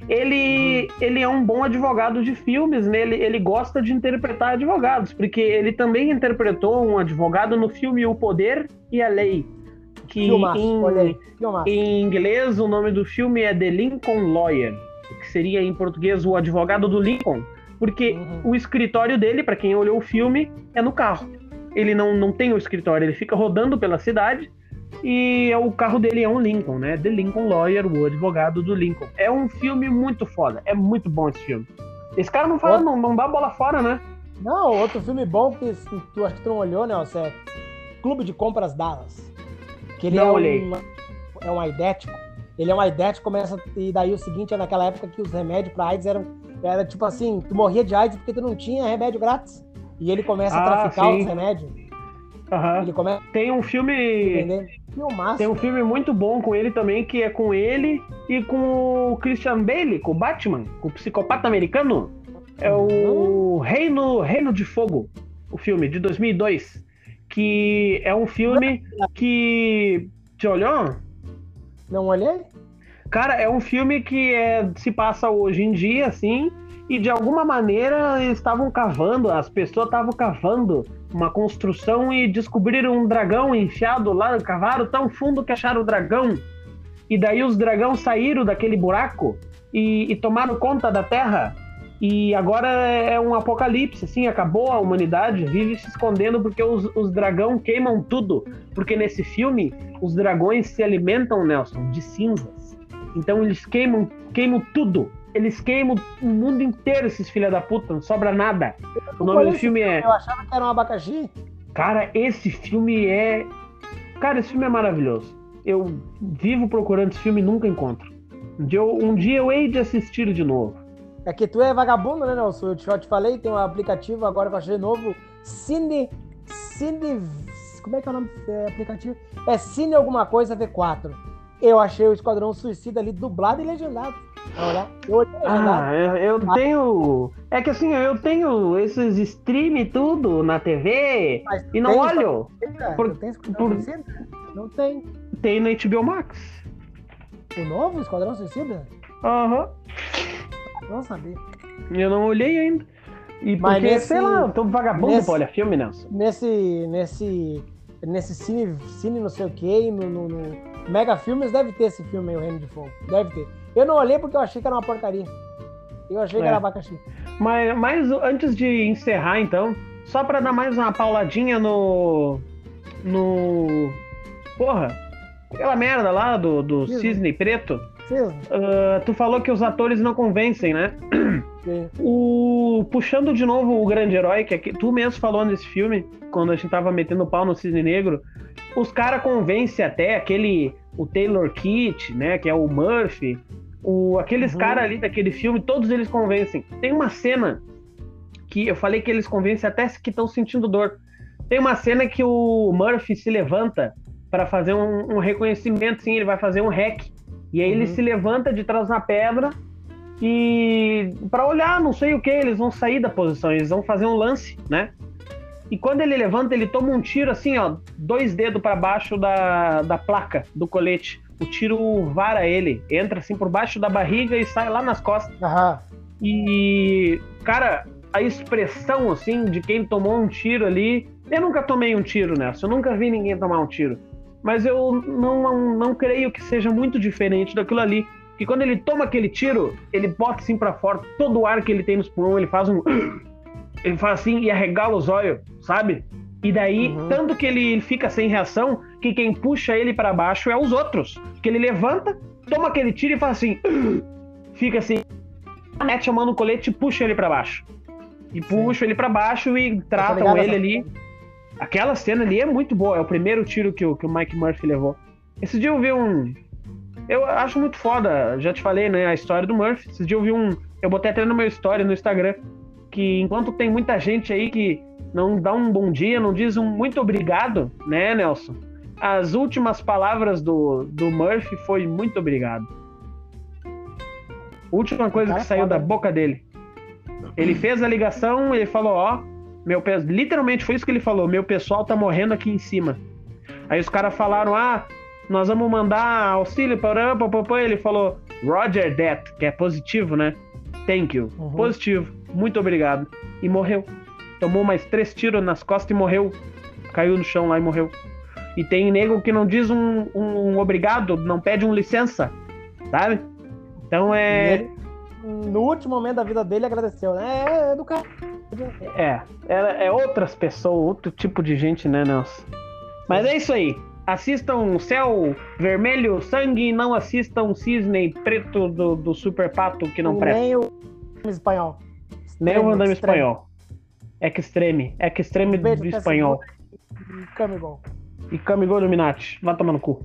Ele, ele é um bom advogado de filmes, né? Ele, ele gosta de interpretar advogados, porque ele também interpretou um advogado no filme O Poder e a Lei. Que Filmaço, em, em inglês o nome do filme é The Lincoln Lawyer, que seria em português o advogado do Lincoln porque uhum. o escritório dele, para quem olhou o filme, é no carro. Ele não, não tem o escritório, ele fica rodando pela cidade e o carro dele é um Lincoln, né? The Lincoln Lawyer, o advogado do Lincoln. É um filme muito foda, é muito bom esse filme. Esse cara não fala, não, não dá bola fora, né? Não, outro filme bom que tu acho que tu não olhou, né? Você é Clube de Compras Dallas. Que ele não é olhei. Um, é um aidético. Ele é um aidético, começa. E daí o seguinte é naquela época que os remédios para AIDS eram era tipo assim, tu morria de AIDS porque tu não tinha remédio grátis. E ele começa ah, a traficar sim. os remédios. Uhum. Ele começa... Tem um filme. Tem um filme muito bom com ele também, que é com ele e com o Christian Bale, com o Batman, com o psicopata americano. É o uhum. Reino, Reino de Fogo, o filme, de 2002. Que é um filme que. Te olhou? Não olhei? Cara, é um filme que é, se passa hoje em dia, assim, e de alguma maneira estavam cavando, as pessoas estavam cavando uma construção e descobriram um dragão enfiado lá, cavaram tão fundo que acharam o dragão. E daí os dragões saíram daquele buraco e, e tomaram conta da terra. E agora é um apocalipse, assim, acabou a humanidade, vive se escondendo porque os, os dragão queimam tudo. Porque nesse filme, os dragões se alimentam, Nelson, de cinzas. Então eles queimam, queimam tudo. Eles queimam o mundo inteiro, esses filha da puta, não sobra nada. O nome do filme é. Eu achava que era um abacaxi. Cara, esse filme é. Cara, esse filme é maravilhoso. Eu vivo procurando esse filme e nunca encontro. Um dia, eu, um dia eu hei de assistir de novo. É que tu é vagabundo, né, Nelson? Eu te, eu te falei, tem um aplicativo agora que eu achei novo. Cine. Cine. Como é que é o nome desse aplicativo? É Cine Alguma Coisa V4. Eu achei o Esquadrão Suicida ali dublado e legendado. Olha, eu, ah, eu, eu tenho. É que assim, eu tenho esses stream e tudo na TV e não olho. Por, tem por... Não tem. Tem no HBO Max. O novo Esquadrão Suicida? Aham. Uhum. Não sabia. Eu não olhei ainda. E Mas porque, nesse, sei lá, eu tô vagabundo nesse, pra olhar filme, Nelson. Nesse. Nesse. Nesse cine, cine não sei o que, no, no, no, Mega Filmes deve ter esse filme aí, O Reino de Fogo. Deve ter. Eu não olhei porque eu achei que era uma porcaria. Eu achei é. que era abacaxi. Mas, mas antes de encerrar, então, só pra dar mais uma pauladinha no. No. Porra! Aquela merda lá do, do Cisne Preto. Uh, tu falou que os atores não convencem, né? Sim. O, puxando de novo o grande herói, que é tu mesmo falou nesse filme, quando a gente tava metendo pau no Cisne Negro, os caras convencem até aquele. O Taylor Kitt, né? Que é o Murphy. O, aqueles uhum. caras ali daquele filme, todos eles convencem. Tem uma cena que eu falei que eles convencem até que estão sentindo dor. Tem uma cena que o Murphy se levanta para fazer um, um, reconhecimento, sim, ele vai fazer um hack e aí uhum. ele se levanta de trás na pedra e para olhar, não sei o que, eles vão sair da posição, eles vão fazer um lance, né? E quando ele levanta, ele toma um tiro assim, ó, dois dedos para baixo da, da placa do colete. O tiro vara ele, entra assim por baixo da barriga e sai lá nas costas. Uhum. E, cara, a expressão assim de quem tomou um tiro ali. Eu nunca tomei um tiro nessa, eu nunca vi ninguém tomar um tiro mas eu não, não, creio que seja muito diferente daquilo ali. Que quando ele toma aquele tiro, ele bota assim para fora todo o ar que ele tem nos pulmões, ele faz um. <gasps> Ele faz assim e arregala os olhos, sabe? E daí, uhum. tanto que ele fica sem reação, que quem puxa ele para baixo é os outros. Que ele levanta, toma aquele tiro e faz assim. <gasps> Fica assim, mete a mão no colete e puxa ele para baixo. E puxa ele para baixo e tratam ele ali. Aquela cena ali é muito boa. É o primeiro tiro que o, que o Mike Murphy levou. Esse dia eu vi um. Eu acho muito foda. Já te falei, né? A história do Murphy. Esse dia eu vi um. Eu botei até no meu story no Instagram. Que enquanto tem muita gente aí que não dá um bom dia, não diz um muito obrigado, né, Nelson? As últimas palavras do, do Murphy foi muito obrigado. Última coisa que saiu da boca dele. Ele fez a ligação, ele falou, ó, meu literalmente foi isso que ele falou. Meu pessoal tá morrendo aqui em cima. Aí os caras falaram: "Ah, nós vamos mandar auxílio para ele falou: "Roger that", que é positivo, né? Thank you. Uhum. Positivo. Muito obrigado. E morreu. Tomou mais três tiros nas costas e morreu. Caiu no chão lá e morreu. E tem nego que não diz um, um, um obrigado, não pede um licença, sabe? Então é. No último momento da vida dele, agradeceu, né? É, é do cara. É, é, é outras pessoas, outro tipo de gente, né, Nelson? Mas é isso aí. Assistam Céu Vermelho Sangue e não assistam Cisne Preto do, do Super Pato que não presta. Nem o espanhol. Nem o andame espanhol. Extreme. Extreme do espanhol. E Camigol. E Camigol Illuminati. Vai tomar no cu.